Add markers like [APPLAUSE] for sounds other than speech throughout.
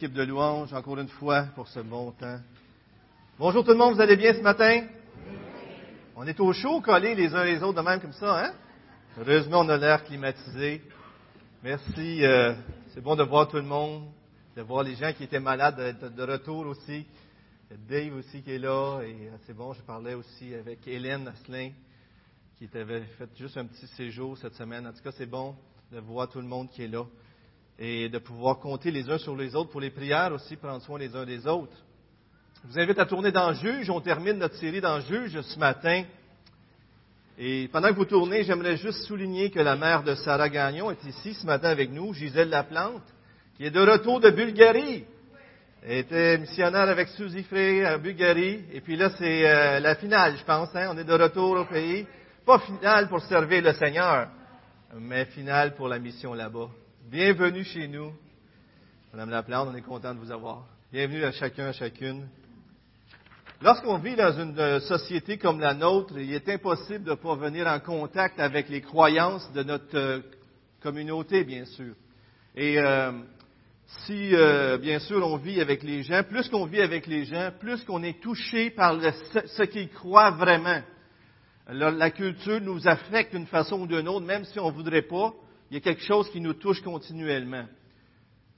l'équipe de louange encore une fois pour ce bon temps. Bonjour tout le monde, vous allez bien ce matin? On est au chaud, collés les uns les autres de même comme ça, hein? Heureusement, on a l'air climatisé. Merci, euh, c'est bon de voir tout le monde, de voir les gens qui étaient malades d'être de retour aussi. Dave aussi qui est là, et euh, c'est bon, je parlais aussi avec Hélène Asselin, qui avait fait juste un petit séjour cette semaine. En tout cas, c'est bon de voir tout le monde qui est là et de pouvoir compter les uns sur les autres pour les prières aussi, prendre soin les uns des autres. Je vous invite à tourner dans Juge. On termine notre série dans Juge ce matin. Et pendant que vous tournez, j'aimerais juste souligner que la mère de Sarah Gagnon est ici ce matin avec nous, Gisèle Laplante, qui est de retour de Bulgarie. Elle était missionnaire avec Suzy Frey à Bulgarie. Et puis là, c'est euh, la finale, je pense. Hein? On est de retour au pays. Pas finale pour servir le Seigneur, mais finale pour la mission là-bas. Bienvenue chez nous. Madame Laplante, on est content de vous avoir. Bienvenue à chacun, à chacune. Lorsqu'on vit dans une euh, société comme la nôtre, il est impossible de ne pas venir en contact avec les croyances de notre euh, communauté, bien sûr. Et euh, si, bien sûr, on vit avec les gens, plus qu'on vit avec les gens, plus qu'on est touché par ce qu'ils croient vraiment. la culture nous affecte d'une façon ou d'une autre, même si on ne voudrait pas il y a quelque chose qui nous touche continuellement.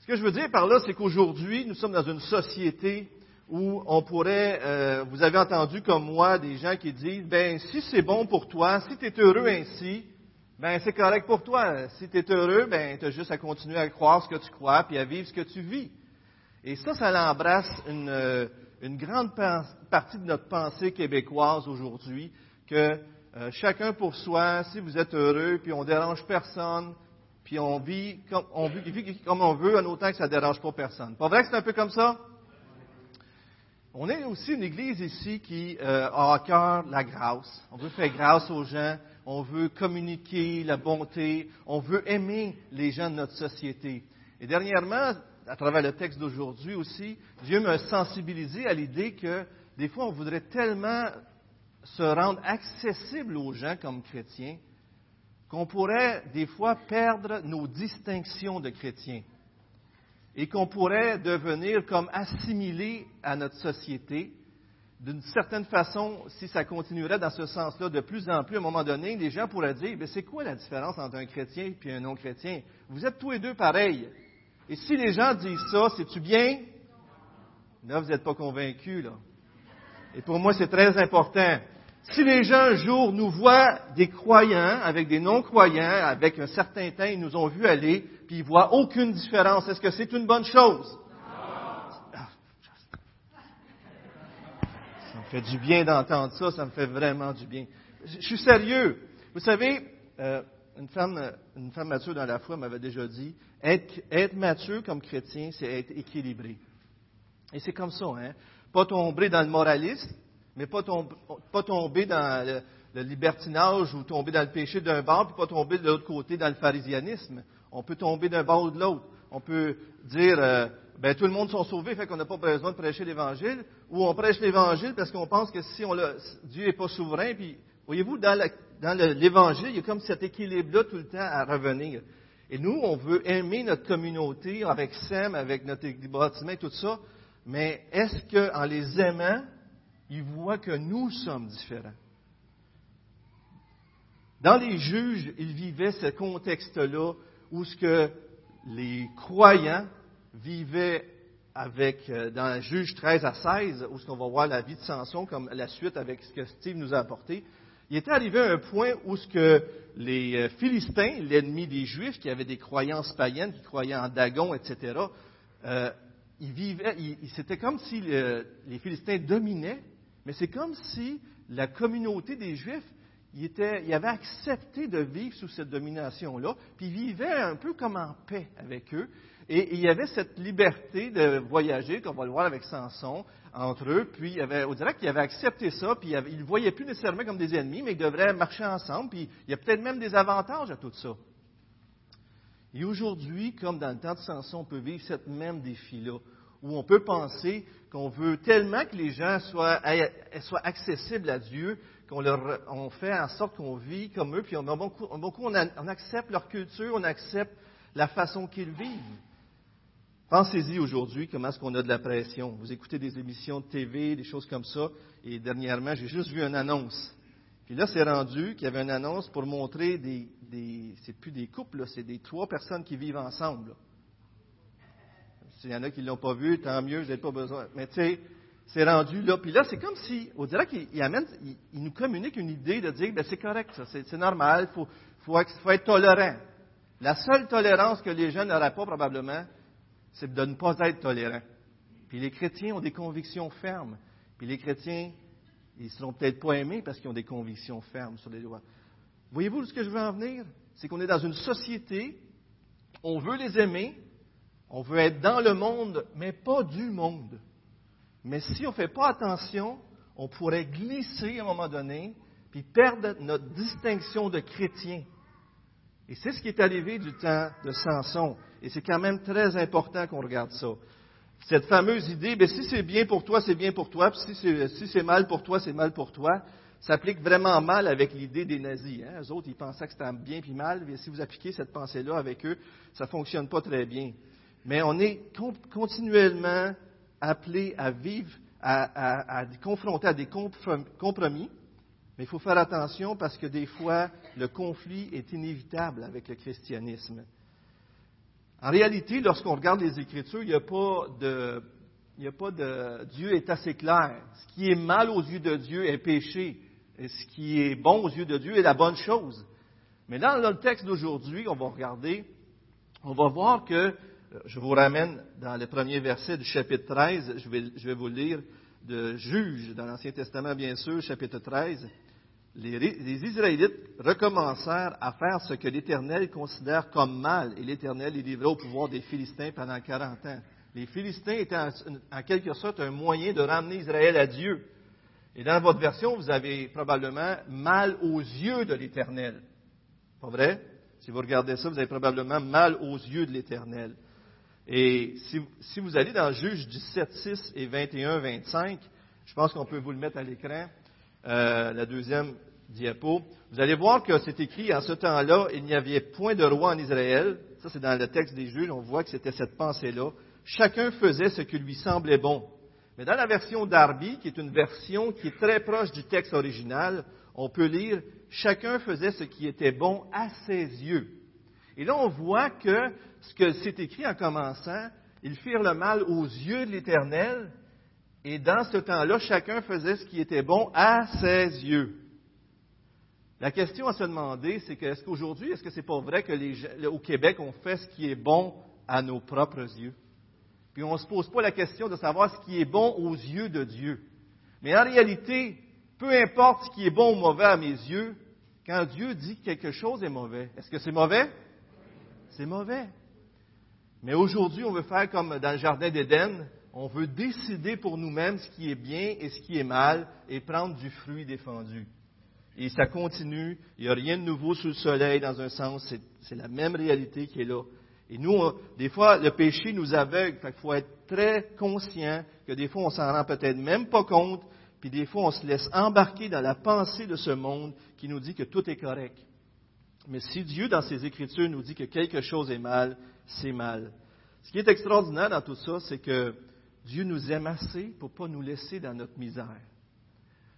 Ce que je veux dire par là, c'est qu'aujourd'hui, nous sommes dans une société où on pourrait, euh, vous avez entendu comme moi des gens qui disent, ben si c'est bon pour toi, si tu es heureux ainsi, ben c'est correct pour toi. Si tu es heureux, ben tu as juste à continuer à croire ce que tu crois puis à vivre ce que tu vis. Et ça, ça embrasse une, euh, une grande partie de notre pensée québécoise aujourd'hui, que euh, chacun pour soi, si vous êtes heureux, puis on dérange personne, puis on vit comme on, vit, comme on veut, en autant que ça ne dérange pas personne. Pas vrai que c'est un peu comme ça? On est aussi une église ici qui euh, a à cœur la grâce. On veut faire grâce aux gens, on veut communiquer la bonté, on veut aimer les gens de notre société. Et dernièrement, à travers le texte d'aujourd'hui aussi, Dieu m'a sensibilisé à l'idée que des fois on voudrait tellement se rendre accessible aux gens comme chrétiens qu'on pourrait des fois perdre nos distinctions de chrétiens et qu'on pourrait devenir comme assimilés à notre société. D'une certaine façon, si ça continuerait dans ce sens-là de plus en plus, à un moment donné, les gens pourraient dire, c'est quoi la différence entre un chrétien et un non-chrétien? Vous êtes tous les deux pareils. Et si les gens disent ça, c'est-tu bien? Là, vous n'êtes pas convaincus, là. Et pour moi, c'est très important. Si les gens un jour nous voient des croyants avec des non-croyants, avec un certain temps, ils nous ont vu aller, puis ils voient aucune différence, est-ce que c'est une bonne chose? Ça me fait du bien d'entendre ça, ça me fait vraiment du bien. Je suis sérieux. Vous savez, euh, une, femme, une femme mature dans la foi m'avait déjà dit, être, être mature comme chrétien, c'est être équilibré. Et c'est comme ça, hein? Pas tomber dans le moralisme, mais pas, tomber dans le, libertinage ou tomber dans le péché d'un bord, puis pas tomber de l'autre côté dans le pharisianisme. On peut tomber d'un bord ou de l'autre. On peut dire, euh, ben tout le monde sont sauvés, fait qu'on n'a pas besoin de prêcher l'Évangile, ou on prêche l'Évangile parce qu'on pense que si on Dieu n'est pas souverain, puis voyez-vous, dans, l'Évangile, il y a comme cet équilibre-là tout le temps à revenir. Et nous, on veut aimer notre communauté avec Sem, avec notre bâtiment, tout ça, mais est-ce qu'en les aimant, il voit que nous sommes différents. Dans les juges, ils vivaient ce contexte-là où ce que les croyants vivaient avec, euh, dans juge 13 à 16, où ce qu'on va voir la vie de Samson comme la suite avec ce que Steve nous a apporté, il était arrivé à un point où ce que les euh, Philistins, l'ennemi des Juifs, qui avaient des croyances païennes, qui croyaient en Dagon, etc., euh, ils vivaient, c'était comme si les Philistins dominaient mais c'est comme si la communauté des Juifs, ils, avaient accepté de vivre sous cette domination-là, puis ils vivaient un peu comme en paix avec eux. Et, il y avait cette liberté de voyager, comme on va le voir avec Samson, entre eux. Puis, il avait, on dirait qu'ils avaient accepté ça, puis ils ne le voyaient plus nécessairement comme des ennemis, mais ils devraient marcher ensemble. Puis, il y a peut-être même des avantages à tout ça. Et aujourd'hui, comme dans le temps de Samson, on peut vivre cette même défi-là, où on peut penser qu'on veut tellement que les gens soient, accessibles à Dieu, qu'on leur, on fait en sorte qu'on vit comme eux, puis on, beaucoup, on, accepte leur culture, on accepte la façon qu'ils vivent. Pensez-y aujourd'hui comment est-ce qu'on a de la pression. Vous écoutez des émissions de TV, des choses comme ça, et dernièrement, j'ai juste vu une annonce. Puis là, c'est rendu qu'il y avait une annonce pour montrer des, des c'est plus des couples, c'est des trois personnes qui vivent ensemble. S'il y en a qui ne l'ont pas vu, tant mieux, vous n'avez pas besoin. Mais tu sais, c'est rendu là. Puis là, c'est comme si, on dirait qu'il amène, il, nous communique une idée de dire, ben c'est correct, ça, c'est, normal, il faut, faut, faut, être tolérant. La seule tolérance que les jeunes n'auraient pas probablement, c'est de ne pas être tolérant. Puis les chrétiens ont des convictions fermes. Puis les chrétiens, ils ne seront peut-être pas aimés parce qu'ils ont des convictions fermes sur les lois. Voyez-vous ce que je veux en venir? C'est qu'on est dans une société, on veut les aimer, on veut être dans le monde, mais pas du monde. Mais si on ne fait pas attention, on pourrait glisser à un moment donné, puis perdre notre distinction de chrétien. Et c'est ce qui est arrivé du temps de Samson. Et c'est quand même très important qu'on regarde ça. Cette fameuse idée, ben, si c'est bien pour toi, c'est bien pour toi, si c'est, mal pour toi, c'est mal pour toi, s'applique vraiment mal avec l'idée des nazis. Hein? Eux autres, ils pensaient que c'était bien puis mal, mais si vous appliquez cette pensée-là avec eux, ça ne fonctionne pas très bien. Mais on est continuellement appelé à vivre, à, confronter à des compromis, mais il faut faire attention parce que des fois, le conflit est inévitable avec le christianisme. En réalité, lorsqu'on regarde les Écritures, il n'y a pas de, il a pas de, Dieu est assez clair. Ce qui est mal aux yeux de Dieu est péché. Et ce qui est bon aux yeux de Dieu est la bonne chose. Mais dans le texte d'aujourd'hui, on va regarder, on va voir que, je vous ramène dans le premier verset du chapitre 13, je vais, vous lire de Juge, dans l'Ancien Testament bien sûr, chapitre 13 les, Israélites recommencèrent à faire ce que l'Éternel considère comme mal, et l'Éternel les livra au pouvoir des Philistins pendant 40 ans. Les Philistins étaient en, quelque sorte un moyen de ramener Israël à Dieu. Et dans votre version, vous avez probablement mal aux yeux de l'Éternel. Pas vrai? Si vous regardez ça, vous avez probablement mal aux yeux de l'Éternel. Et si, si, vous allez dans Juge 17, 6 et 21, 25, je pense qu'on peut vous le mettre à l'écran. Euh, la deuxième diapo, vous allez voir que c'est écrit en ce temps-là, il n'y avait point de roi en Israël. Ça, c'est dans le texte des juges, on voit que c'était cette pensée-là. Chacun faisait ce qui lui semblait bon. Mais dans la version d'Arby, qui est une version qui est très proche du texte original, on peut lire Chacun faisait ce qui était bon à ses yeux. Et là, on voit que ce que c'est écrit en commençant, ils firent le mal aux yeux de l'Éternel, et dans ce temps-là, chacun faisait ce qui était bon à ses yeux. La question à se demander, c'est que est-ce qu'aujourd'hui, est-ce que c'est pas vrai que les, au Québec, on fait ce qui est bon à nos propres yeux? Puis on ne se pose pas la question de savoir ce qui est bon aux yeux de Dieu. Mais en réalité, peu importe ce qui est bon ou mauvais à mes yeux, quand Dieu dit que quelque chose est mauvais, est-ce que c'est mauvais? C'est mauvais. Mais aujourd'hui, on veut faire comme dans le Jardin d'Éden, on veut décider pour nous-mêmes ce qui est bien et ce qui est mal et prendre du fruit défendu. Et ça continue, il n'y a rien de nouveau sous le soleil dans un sens, c'est la même réalité qui est là. Et nous, des fois, le péché nous aveugle, il faut être très conscient que des fois, on s'en rend peut-être même pas compte, puis des fois, on se laisse embarquer dans la pensée de ce monde qui nous dit que tout est correct. Mais si Dieu, dans ses Écritures, nous dit que quelque chose est mal, c'est mal. Ce qui est extraordinaire dans tout ça, c'est que Dieu nous aime assez pour ne pas nous laisser dans notre misère.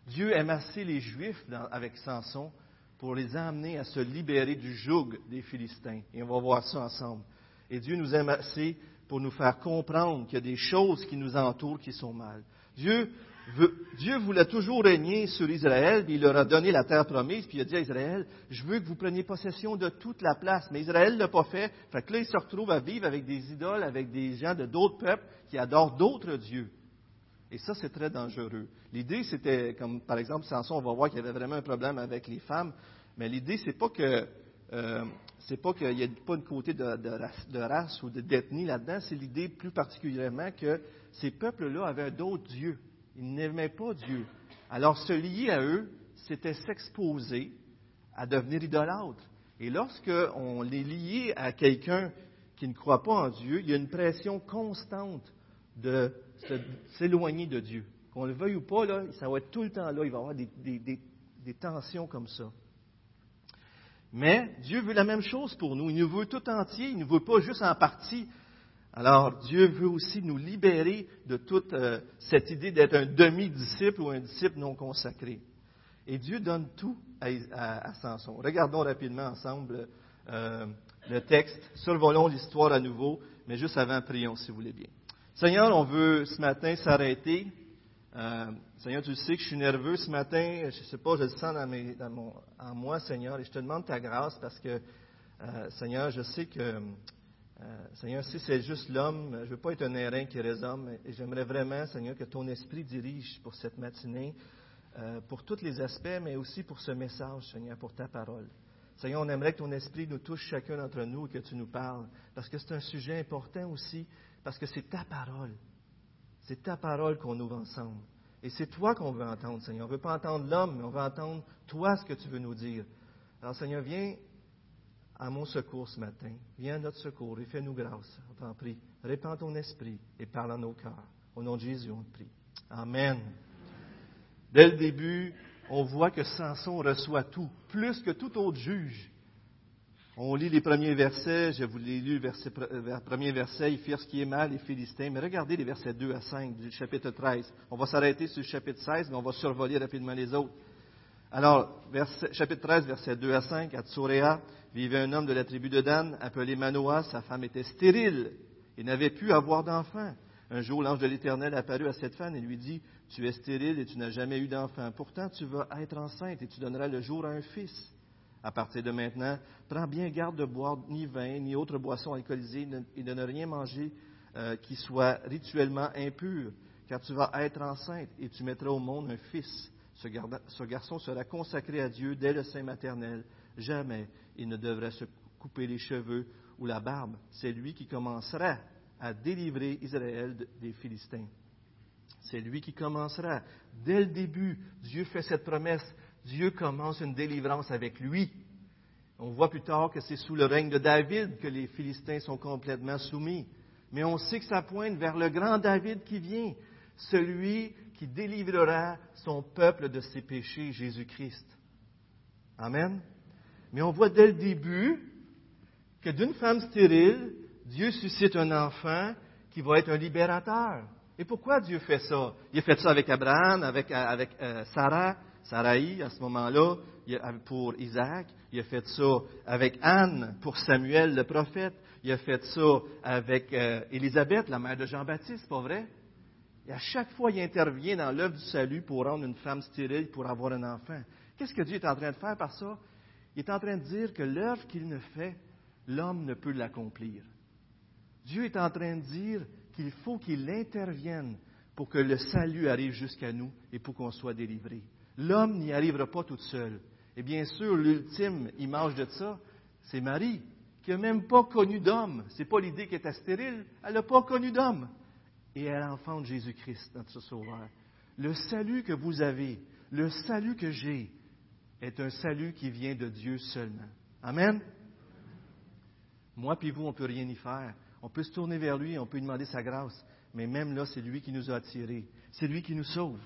Dieu aime assez les Juifs avec Samson pour les amener à se libérer du joug des Philistins. Et on va voir ça ensemble. Et Dieu nous aime assez pour nous faire comprendre qu'il y a des choses qui nous entourent qui sont mal. Dieu Dieu voulait toujours régner sur Israël, puis il leur a donné la terre promise, puis il a dit à Israël, je veux que vous preniez possession de toute la place. Mais Israël ne l'a pas fait. Fait que là, il se retrouve à vivre avec des idoles, avec des gens de d'autres peuples qui adorent d'autres dieux. Et ça, c'est très dangereux. L'idée, c'était, comme par exemple Samson, on va voir qu'il y avait vraiment un problème avec les femmes, mais l'idée, c'est pas que euh, c'est pas qu'il n'y ait pas un côté de, de race ou d'ethnie là-dedans, c'est l'idée plus particulièrement que ces peuples-là avaient d'autres dieux. Ils n'aimaient pas Dieu. Alors se lier à eux, c'était s'exposer à devenir idolâtre. Et lorsqu'on les lié à quelqu'un qui ne croit pas en Dieu, il y a une pression constante de s'éloigner de Dieu. Qu'on le veuille ou pas, là, ça va être tout le temps là. Il va y avoir des, des tensions comme ça. Mais Dieu veut la même chose pour nous. Il nous veut tout entier. Il ne veut pas juste en partie. Alors, Dieu veut aussi nous libérer de toute euh, cette idée d'être un demi-disciple ou un disciple non consacré. Et Dieu donne tout à, Samson. Regardons rapidement ensemble euh, le texte. Survolons l'histoire à nouveau, mais juste avant, prions si vous voulez bien. Seigneur, on veut ce matin s'arrêter. Euh, Seigneur, tu sais que je suis nerveux ce matin. Je ne sais pas, je le sens en moi, Seigneur, et je te demande ta grâce parce que, Seigneur, je sais que euh, Seigneur, si c'est juste l'homme, je ne veux pas être un airain qui résume, et j'aimerais vraiment, Seigneur, que ton esprit dirige pour cette matinée, euh, pour tous les aspects, mais aussi pour ce message, Seigneur, pour ta parole. Seigneur, on aimerait que ton esprit nous touche chacun d'entre nous et que tu nous parles, parce que c'est un sujet important aussi, parce que c'est ta parole. C'est ta parole qu'on ouvre ensemble. Et c'est toi qu'on veut entendre, Seigneur. On ne veut pas entendre l'homme, mais on veut entendre toi ce que tu veux nous dire. Alors, Seigneur, viens à mon secours ce matin. Viens à notre secours et fais-nous grâce. On t'en prie. Répands ton esprit et parle à nos cœurs. Au nom de Jésus, on te prie. Amen. Dès le début, on voit que Samson reçoit tout, plus que tout autre juge. On lit les premiers versets, je vous l'ai lu, verset, euh, premier verset, ils firent ce qui est mal, les Philistins. Mais regardez les versets 2 à 5 du chapitre 13. On va s'arrêter sur le chapitre 16, mais on va survoler rapidement les autres. Alors, chapitre 13, versets 2 à 5, à Tsurea vivait un homme de la tribu de Dan, appelé Manoah. Sa femme était stérile et n'avait pu avoir d'enfant. Un jour, l'ange de l'Éternel apparut à cette femme et lui dit, Tu es stérile et tu n'as jamais eu d'enfant. Pourtant, tu vas être enceinte et tu donneras le jour à un fils. À partir de maintenant, prends bien garde de boire ni vin, ni autre boisson alcoolisée et de ne rien manger euh, qui soit rituellement impur, car tu vas être enceinte et tu mettras au monde un fils ce garçon sera consacré à Dieu dès le sein maternel. Jamais il ne devrait se couper les cheveux ou la barbe. C'est lui qui commencera à délivrer Israël des Philistins. C'est lui qui commencera. Dès le début, Dieu fait cette promesse. Dieu commence une délivrance avec lui. On voit plus tard que c'est sous le règne de David que les Philistins sont complètement soumis. Mais on sait que ça pointe vers le grand David qui vient, celui qui délivrera son peuple de ses péchés, Jésus-Christ. Amen. Mais on voit dès le début que d'une femme stérile, Dieu suscite un enfant qui va être un libérateur. Et pourquoi Dieu fait ça? Il a fait ça avec Abraham, avec, avec euh, Sarah, Sarai à ce moment-là, pour Isaac. Il a fait ça avec Anne, pour Samuel le prophète. Il a fait ça avec euh, Élisabeth, la mère de Jean-Baptiste, pas vrai? Et à chaque fois, il intervient dans l'œuvre du salut pour rendre une femme stérile, pour avoir un enfant. Qu'est-ce que Dieu est en train de faire par ça? Il est en train de dire que l'œuvre qu'il ne fait, l'homme ne peut l'accomplir. Dieu est en train de dire qu'il faut qu'il intervienne pour que le salut arrive jusqu'à nous et pour qu'on soit délivré. L'homme n'y arrivera pas tout seul. Et bien sûr, l'ultime image de ça, c'est Marie, qui n'a même pas connu d'homme. Ce n'est pas l'idée qu'elle était stérile, elle n'a pas connu d'homme et à l'enfant de Jésus-Christ, notre Sauveur. Le salut que vous avez, le salut que j'ai, est un salut qui vient de Dieu seulement. Amen. Moi puis vous, on ne peut rien y faire. On peut se tourner vers lui, on peut lui demander sa grâce. Mais même là, c'est lui qui nous a attirés. C'est lui qui nous sauve.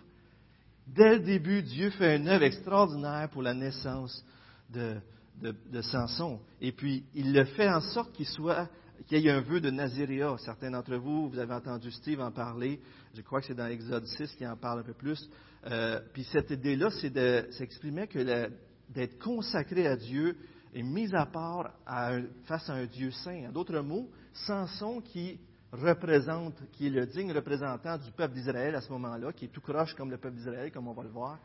Dès le début, Dieu fait une œuvre extraordinaire pour la naissance de, de Samson. Et puis, il le fait en sorte qu'il soit qu'il y ait un vœu de Naziréa. Certains d'entre vous, vous avez entendu Steve en parler. Je crois que c'est dans Exode 6 qui en parle un peu plus. Euh, puis cette idée-là, c'est d'exprimer que d'être consacré à Dieu est mis à part face à un Dieu saint. En d'autres mots, Samson qui représente, qui est le digne représentant du peuple d'Israël à ce moment-là, qui est tout croche comme le peuple d'Israël, comme on va le voir.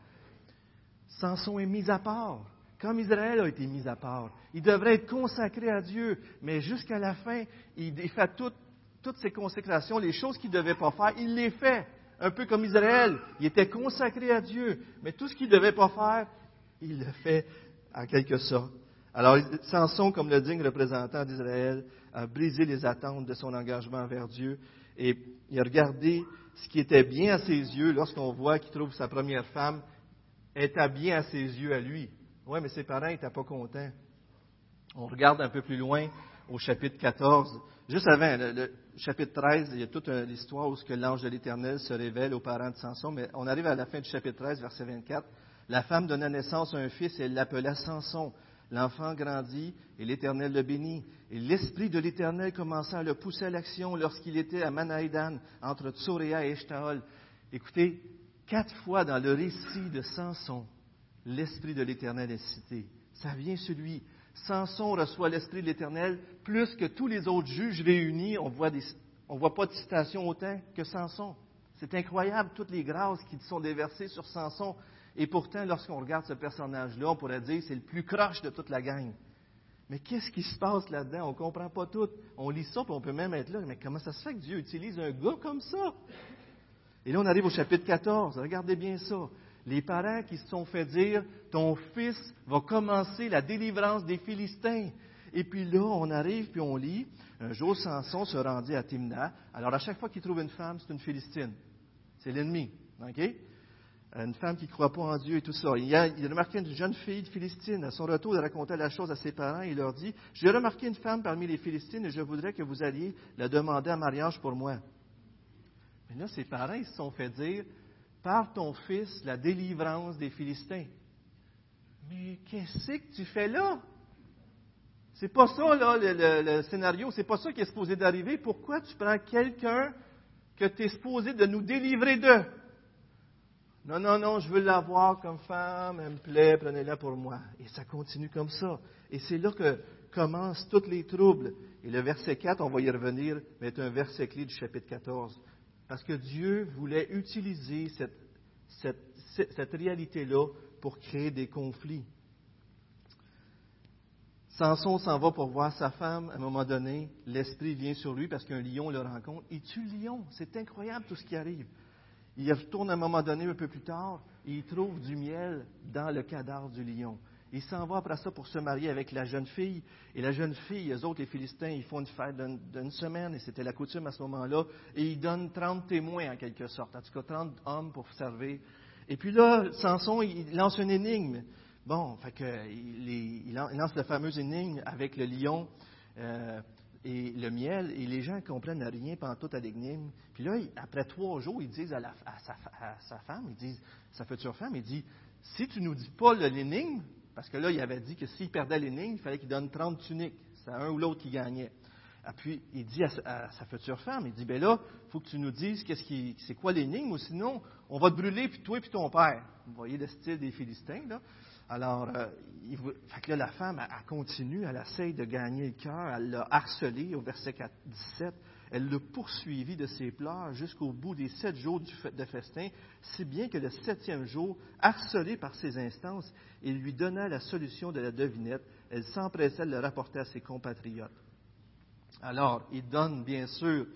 Samson est mis à part comme Israël a été mis à part. Il devrait être consacré à Dieu, mais jusqu'à la fin, il fait toutes ces consécrations, les choses qu'il ne devait pas faire, il les fait. Un peu comme Israël, il était consacré à Dieu, mais tout ce qu'il ne devait pas faire, il le fait en quelque sorte. Alors, Samson, comme le digne représentant d'Israël, a brisé les attentes de son engagement vers Dieu et il a regardé ce qui était bien à ses yeux lorsqu'on voit qu'il trouve sa première femme était bien à ses yeux à lui. Oui, mais ses parents n'étaient pas contents. On regarde un peu plus loin au chapitre 14. Juste avant, le, chapitre 13, il y a toute l'histoire où l'ange de l'Éternel se révèle aux parents de Samson, mais on arrive à la fin du chapitre 13, verset 24. La femme donna naissance à un fils et elle l'appela Samson. L'enfant grandit et l'Éternel le bénit. Et l'Esprit de l'Éternel commença à le pousser à l'action lorsqu'il était à Manaïdan, entre Tsoréa et Eshtaol. Écoutez, quatre fois dans le récit de Samson, l'Esprit de l'Éternel est cité. Ça vient celui. Samson reçoit l'Esprit de l'Éternel plus que tous les autres juges réunis. On voit ne voit pas de citation autant que Samson. C'est incroyable toutes les grâces qui sont déversées sur Samson. Et pourtant, lorsqu'on regarde ce personnage-là, on pourrait dire c'est le plus croche de toute la gang. Mais qu'est-ce qui se passe là-dedans? On ne comprend pas tout. On lit ça, puis on peut même être là. Mais comment ça se fait que Dieu utilise un gars comme ça? Et là, on arrive au chapitre 14. Regardez bien ça. Les parents qui se sont fait dire, ton fils va commencer la délivrance des Philistins. Et puis là, on arrive, puis on lit, un jour, Samson se rendit à Timna. Alors, à chaque fois qu'il trouve une femme, c'est une Philistine. C'est l'ennemi. OK? Une femme qui ne croit pas en Dieu et tout ça. Il a, il a remarqué une jeune fille de Philistine. À son retour, il racontait la chose à ses parents. Il leur dit J'ai remarqué une femme parmi les Philistines et je voudrais que vous alliez la demander en mariage pour moi. Mais là, ses parents, ils se sont fait dire Par ton fils, la délivrance des Philistins. Mais qu'est-ce que tu fais là? C'est pas ça, là, le, scénario. C'est pas ça qui est supposé d'arriver. Pourquoi tu prends quelqu'un que tu es supposé de nous délivrer d'eux? Non, non, non, je veux l'avoir comme femme, elle me plaît, prenez-la pour moi. Et ça continue comme ça. Et c'est là que commencent tous les troubles. Et le verset 4, on va y revenir, mais est un verset clé du chapitre 14. Parce que Dieu voulait utiliser cette, cette, cette réalité-là pour créer des conflits. Samson s'en va pour voir sa femme. À un moment donné, l'esprit vient sur lui parce qu'un lion le rencontre. Il tue le lion. C'est incroyable tout ce qui arrive. Il retourne à un moment donné, un peu plus tard, et il trouve du miel dans le cadavre du lion. Il s'en va après ça pour se marier avec la jeune fille. Et la jeune fille, eux autres, les Philistins, ils font une fête d'une semaine, et c'était la coutume à ce moment-là. Et ils donnent 30 témoins, en quelque sorte. En tout cas, 30 hommes pour servir. Et puis là, Samson, il lance une énigme. Bon, fait il, lance la fameuse énigme avec le lion euh, et le miel, et les gens ne comprennent rien pendant toute l'énigme. Puis là, après trois jours, ils disent à, sa, femme, ils disent, sa future femme, il dit, si tu nous dis pas l'énigme, parce que là, il avait dit que s'il perdait l'énigme, il fallait qu'il donne 30 tuniques. C'est un ou l'autre qui gagnait. Et puis, il dit à, sa future femme, il dit, ben là, il faut que tu nous dises qu'est-ce c'est quoi l'énigme, ou sinon, on va te brûler, puis toi puis ton père. Vous voyez le style des Philistins, là. Alors, euh, là, la femme, elle, continue, elle essaye de gagner le cœur, elle l'a harcelé au verset 17. Elle l'a poursuivi de ses pleurs jusqu'au bout des sept jours de festin, si bien que le septième jour, harcelée par ses instances, il lui donna la solution de la devinette. Elle s'empressait de le rapporter à ses compatriotes. Alors, il donne bien sûr,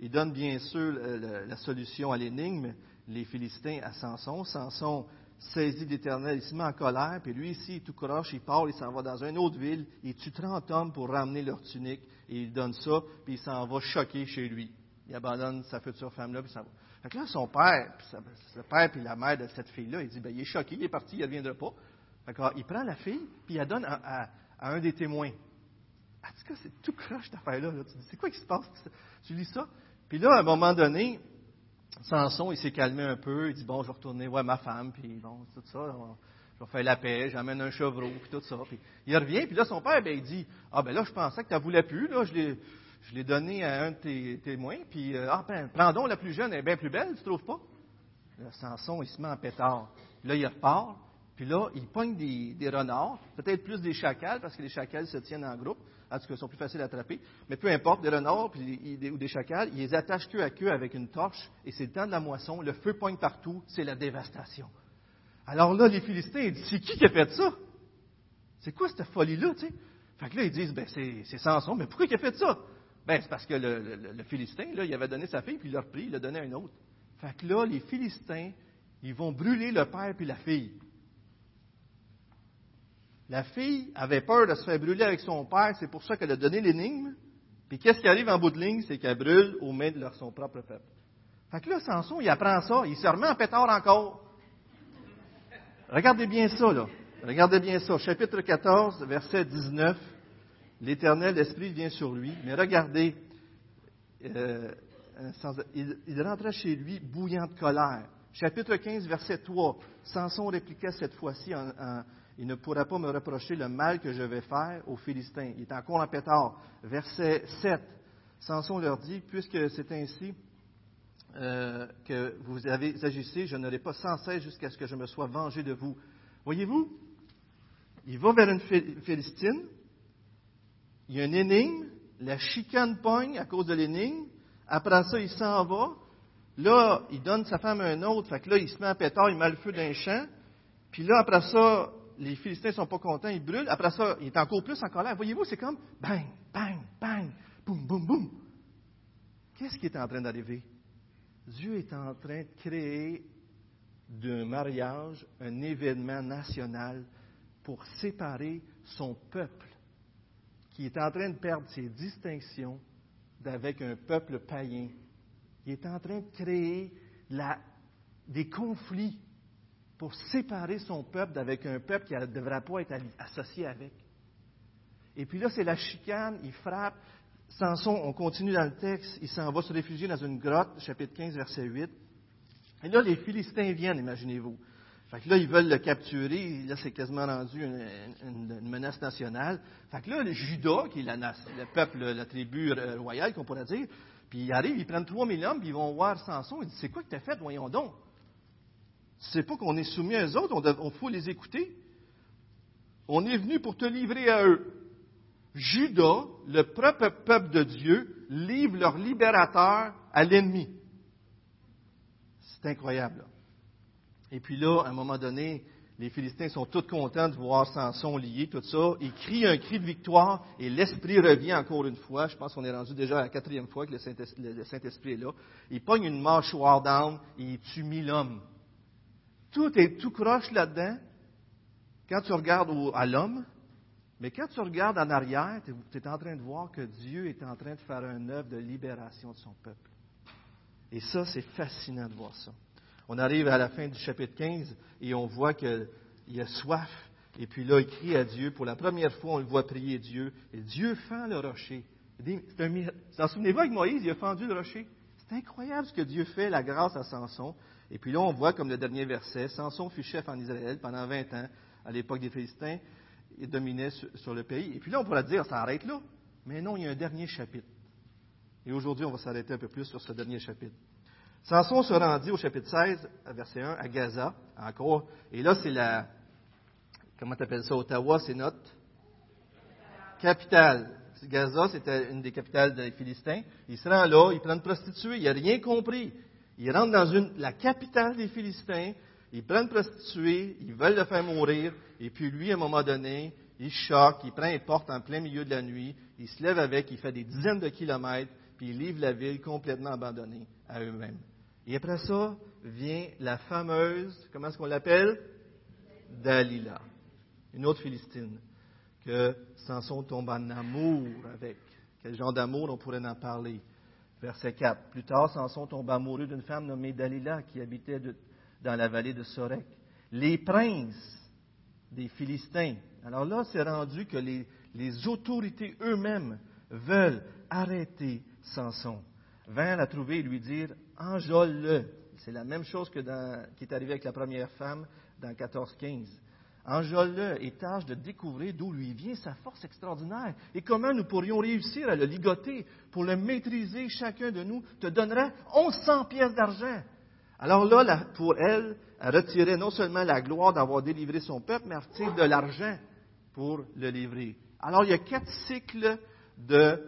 il donne bien sûr la solution à l'énigme, les Philistins à Samson. Samson saisi d'Éternel, il se met en colère, puis lui ici, il tout croche, il part, il s'en va dans une autre ville, il tue 30 hommes pour ramener leur tunique, et il donne ça, puis il s'en va choquer chez lui. Il abandonne sa future femme-là, puis s'en va. Fait que là, son père, le père puis la mère de cette fille-là, il dit, ben, il est choqué, il est parti, il ne reviendra pas. Fait que, il prend la fille, puis il la donne à, un des témoins. En tout cas, c'est tout croche, cette affaire-là. Tu dis, c'est quoi qui se passe? Tu lis ça? Puis là, à un moment donné, Samson, il s'est calmé un peu. Il dit Bon, je vais retourner voir ma femme, puis bon, tout ça. je vais faire la paix, j'amène un chevreau, puis tout ça. Puis il revient, puis là, son père, ben, il dit Ah, ben là, je pensais que tu ne voulais plus. Là, je l'ai, je l'ai donné à un de tes témoins. Puis, euh, ah, ben, prends la plus jeune, elle est bien plus belle, tu trouves pas? Là, Samson, il se met en pétard. Là, il repart. Puis là, il pogne des, des renards, peut-être plus des chacals, parce que les chacals se tiennent en groupe. En tout cas, sont plus faciles à attraper. Mais peu importe, des renards ou des chacals, ils les attachent queue à queue avec une torche, et c'est le temps de la moisson, le feu pointe partout, c'est la dévastation. Alors là, les Philistins, ils disent, c'est qui qui a fait ça? C'est quoi cette folie-là, tu sais? Fait que là, ils disent, ben, c'est Samson, mais pourquoi il a fait ça? Ben, c'est parce que le, Philistin, là, il avait donné sa fille, puis il l'a repris, il l'a donné à un autre. Fait que là, les Philistins, ils vont brûler le père puis la fille. La fille avait peur de se faire brûler avec son père, c'est pour ça qu'elle a donné l'énigme. Puis qu'est-ce qui arrive en bout de ligne? C'est qu'elle brûle aux mains de son propre peuple. Fait que là, Samson, il apprend ça, il se remet en pétard encore. Regardez bien ça, là. Regardez bien ça. Chapitre 14, verset 19. L'Éternel Esprit vient sur lui. Mais regardez, euh, il, il rentra chez lui bouillant de colère. Chapitre 15, verset 3. Samson répliqua cette fois-ci en, il ne pourra pas me reprocher le mal que je vais faire aux Philistins. Il est encore en pétard. Verset 7. Samson leur dit, puisque c'est ainsi euh, que vous avez agissé, je n'aurai pas sans cesse jusqu'à ce que je me sois vengé de vous. Voyez-vous, il va vers une Philistine, il y a une énigme, la chicane pogne à cause de l'énigme, après ça, il s'en va, là, il donne sa femme à un autre, fait que là, il se met à pétard, il met le feu d'un champ, puis là, après ça, les Philistins ne sont pas contents, ils brûlent, après ça, il est encore plus en colère. Voyez-vous, c'est comme bang, bang, bang, boum, boum, boum. Qu'est-ce qui est en train d'arriver? Dieu est en train de créer d'un mariage un événement national pour séparer son peuple qui est en train de perdre ses distinctions avec un peuple païen. Il est en train de créer des conflits pour séparer son peuple d'avec un peuple qui ne devrait pas être associé avec. Et puis là, c'est la chicane, il frappe. Samson, on continue dans le texte, il s'en va se réfugier dans une grotte, chapitre 15, verset 8. Et là, les Philistins viennent, imaginez-vous. Fait que là, ils veulent le capturer. Là, c'est quasiment rendu une, menace nationale. Fait que là, le Judas, qui est le peuple, la tribu royale, qu'on pourrait dire, puis ils arrivent, ils prennent 3000 hommes, puis ils vont voir Samson. Ils disent, c'est quoi que tu as fait, voyons donc? C'est pas qu'on est soumis à eux autres, on, faut les écouter. On est venu pour te livrer à eux. Judas, le propre peuple de Dieu, livre leur libérateur à l'ennemi. C'est incroyable. Et puis là, à un moment donné, les Philistins sont tous contents de voir Samson lié, tout ça. Ils crient un cri de victoire et l'Esprit revient encore une fois. Je pense qu'on est rendu déjà à la quatrième fois que le Saint-Esprit est là. Il pogne une mâchoire d'âme et il tue mille hommes. Tout est tout croche là-dedans quand tu regardes à l'homme, mais quand tu regardes en arrière, tu es en train de voir que Dieu est en train de faire un œuvre de libération de son peuple. Et ça, c'est fascinant de voir ça. On arrive à la fin du chapitre 15 et on voit qu'il a soif. Et puis là, il crie à Dieu. Pour la première fois, on le voit prier Dieu. Et Dieu fend le rocher. Vous vous souvenez-vous avec Moïse, il a fendu le rocher? C'est incroyable ce que Dieu fait, la grâce à Samson. Et puis là, on voit comme le dernier verset, Samson fut chef en Israël pendant 20 ans, à l'époque des Philistins, il dominait sur, le pays. Et puis là, on pourrait dire, ça arrête là. Mais non, il y a un dernier chapitre. Et aujourd'hui, on va s'arrêter un peu plus sur ce dernier chapitre. Samson se rendit au chapitre 16, verset 1, à Gaza, encore. Et là, c'est la, comment tu appelles ça, Ottawa, c'est notre capitale. Gaza, c'était une des capitales des Philistins. Il se rend là, il prend une prostituée, il n'a rien compris. Il rentre dans une, la capitale des Philistins, il prend une prostituée, ils veulent le faire mourir, et puis lui, à un moment donné, il choque, il prend une porte en plein milieu de la nuit, il se lève avec, il fait des dizaines de kilomètres, puis il livre la ville complètement abandonnée à eux-mêmes. Et après ça, vient la fameuse, comment est-ce qu'on l'appelle? Dalila, une autre Philistine, que Samson tombe en amour avec. Quel genre d'amour on pourrait en parler? Verset 4. Plus tard, Samson tomba amoureux d'une femme nommée Dalila qui habitait dans la vallée de Sorek. Les princes des Philistins. Alors là, c'est rendu que les, autorités eux-mêmes veulent arrêter Samson. Vinrent la trouver et lui dire Enjole-le. C'est la même chose que qui est arrivé avec la première femme dans 14-15. Enjole-le et tâche de découvrir d'où lui vient sa force extraordinaire et comment nous pourrions réussir à le ligoter pour le maîtriser. Chacun de nous te donnera 1100 pièces d'argent. Alors là, pour elle, elle retirait non seulement la gloire d'avoir délivré son peuple, mais elle de l'argent pour le livrer. Alors il y a quatre cycles de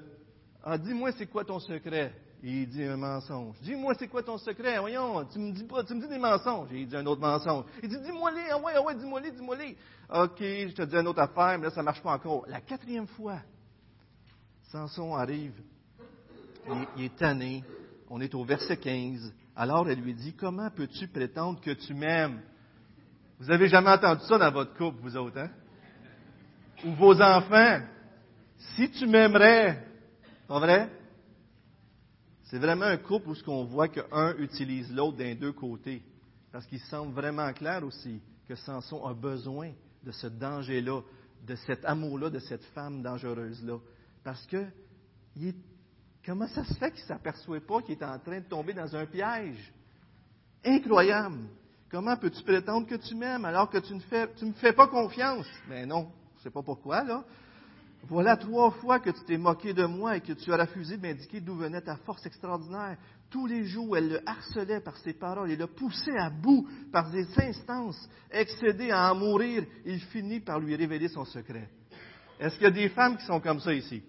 ah, dis-moi c'est quoi ton secret? Il dit un mensonge. Dis-moi, c'est quoi ton secret? Voyons, tu me dis pas, tu me dis des mensonges. Il dit un autre mensonge. Il dit, dis-moi-les, ah ouais, ah ouais, dis-moi-les, dis-moi-les. OK, je te dis une autre affaire, mais là, ça marche pas encore. La quatrième fois, Samson arrive. Il, il est tanné. On est au verset 15. Alors, elle lui dit, comment peux-tu prétendre que tu m'aimes? Vous avez jamais entendu ça dans votre couple, vous autres, hein? Ou vos enfants. Si tu m'aimerais, pas vrai? C'est vraiment un couple où ce qu'on voit qu'un utilise l'autre d'un deux côtés. Parce qu'il semble vraiment clair aussi que Samson a besoin de ce danger-là, de cet amour-là, de cette femme dangereuse-là. Parce que comment ça se fait qu'il ne s'aperçoit pas qu'il est en train de tomber dans un piège? Incroyable! Comment peux-tu prétendre que tu m'aimes alors que tu ne fais, tu me fais pas confiance? Mais non, je sais pas pourquoi, là. Voilà trois fois que tu t'es moqué de moi et que tu as refusé de m'indiquer d'où venait ta force extraordinaire. Tous les jours, elle le harcelait par ses paroles et le poussait à bout par des instances. Excédé à en mourir, il finit par lui révéler son secret. Est-ce qu'il y a des femmes qui sont comme ça ici?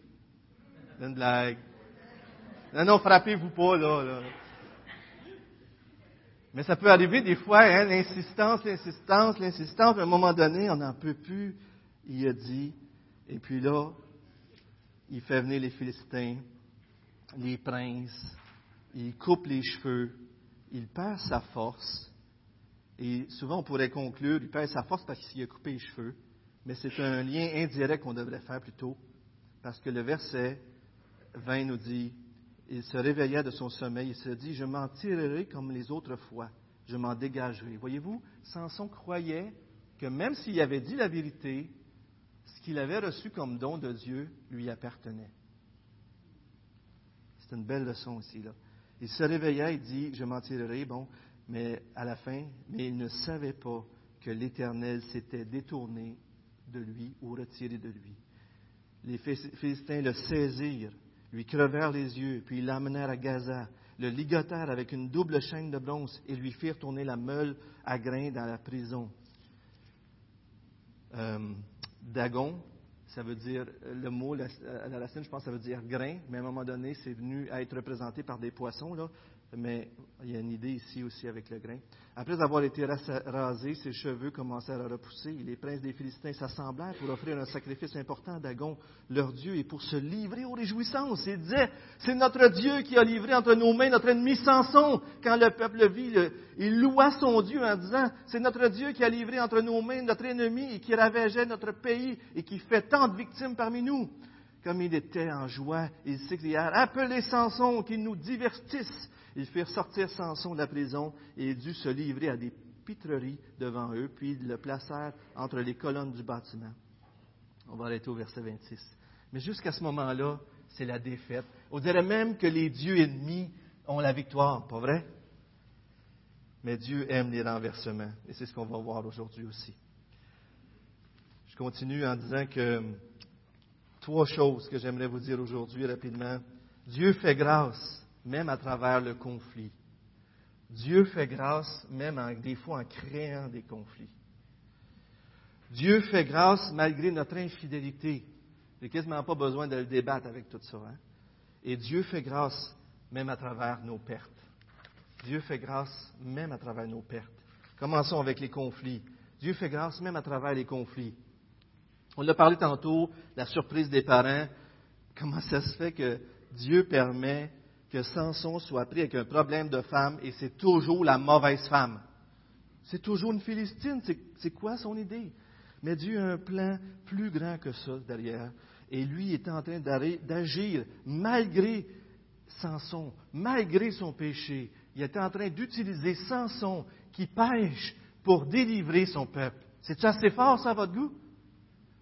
Une blague. Non, non, frappez-vous pas, là, Mais ça peut arriver des fois, hein, l'insistance, l'insistance, l'insistance. À un moment donné, on n'en peut plus. Il a dit, et puis là, il fait venir les Philistins, les princes, il coupe les cheveux, il perd sa force. Et souvent, on pourrait conclure, il perd sa force parce qu'il a coupé les cheveux. Mais c'est un lien indirect qu'on devrait faire plutôt. Parce que le verset 20 nous dit, il se réveilla de son sommeil, il se dit, je m'en tirerai comme les autres fois, je m'en dégagerai. Voyez-vous, Samson croyait que même s'il avait dit la vérité, ce qu'il avait reçu comme don de Dieu lui appartenait. C'est une belle leçon aussi, là. Il se réveilla et dit, je m'en tirerai, bon, mais à la fin, mais il ne savait pas que l'Éternel s'était détourné de lui ou retiré de lui. Les Philistins le saisirent, lui crevèrent les yeux, puis l'amenèrent à Gaza, le ligotèrent avec une double chaîne de bronze et lui firent tourner la meule à grains dans la prison. Euh, Dagon, ça veut dire, le mot, la, la racine, je pense, ça veut dire grain, mais à un moment donné, c'est venu à être représenté par des poissons, là mais il y a une idée ici aussi avec le grain. Après avoir été rasé, ses cheveux commencèrent à repousser. Les princes des Philistins s'assemblèrent pour offrir un sacrifice important à Dagon, leur Dieu, et pour se livrer aux réjouissances. Ils disaient, c'est notre Dieu qui a livré entre nos mains notre ennemi Samson. Quand le peuple vit, il loua son Dieu en disant, c'est notre Dieu qui a livré entre nos mains notre ennemi et qui ravageait notre pays et qui fait tant de victimes parmi nous. Comme il était en joie, ils s'écrièrent, appelez Samson, qu'il nous divertisse. Ils firent sortir Samson de la prison et il dut se livrer à des pitreries devant eux, puis ils le placèrent entre les colonnes du bâtiment. On va arrêter au verset 26. Mais jusqu'à ce moment-là, c'est la défaite. On dirait même que les dieux ennemis ont la victoire, pas vrai? Mais Dieu aime les renversements, et c'est ce qu'on va voir aujourd'hui aussi. Je continue en disant que trois choses que j'aimerais vous dire aujourd'hui rapidement. Dieu fait grâce même à travers le conflit. Dieu fait grâce même des fois en créant des conflits. Dieu fait grâce malgré notre infidélité. N'y quasiment pas besoin de le débattre avec tout ça. Hein. Et Dieu fait grâce même à travers nos pertes. Dieu fait grâce même à travers nos pertes. Commençons avec les conflits. Dieu fait grâce même à travers les conflits. On a parlé tantôt, la surprise des parents. Comment ça se fait que Dieu permet que Samson soit pris avec un problème de femme et c'est toujours la mauvaise femme. C'est toujours une Philistine. C'est quoi son idée? Mais Dieu a un plan plus grand que ça derrière. Et lui est en train d'agir malgré Samson, malgré son péché. Il est en train d'utiliser Samson qui pêche pour délivrer son peuple. C'est assez fort, ça, à votre goût?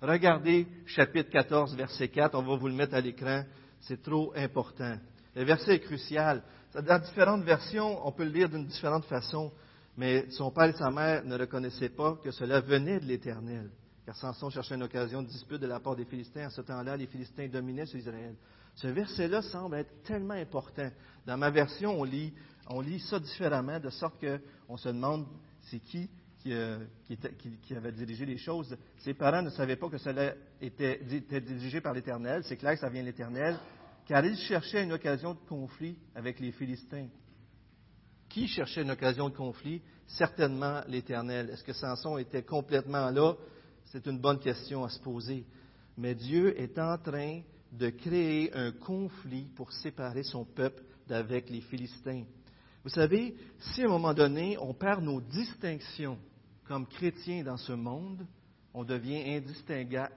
Regardez chapitre 14, verset 4. On va vous le mettre à l'écran. C'est trop important. Le verset est crucial. Dans différentes versions, on peut le lire d'une différente façon, mais son père et sa mère ne reconnaissaient pas que cela venait de l'Éternel. Car Samson cherchait une occasion de dispute de la part des Philistins. À ce temps-là, les Philistins dominaient sur Israël. Ce verset-là semble être tellement important. Dans ma version, on lit, ça différemment, de sorte qu'on se demande c'est qui euh, qui, avait dirigé les choses. Ses parents ne savaient pas que cela était, était dirigé par l'Éternel. C'est clair que ça vient de l'Éternel car il cherchait une occasion de conflit avec les Philistins. Qui cherchait une occasion de conflit? Certainement l'Éternel. Est-ce que Samson était complètement là? C'est une bonne question à se poser. Mais Dieu est en train de créer un conflit pour séparer son peuple d'avec les Philistins. Vous savez, si à un moment donné on perd nos distinctions comme chrétiens dans ce monde, on devient indistinguable,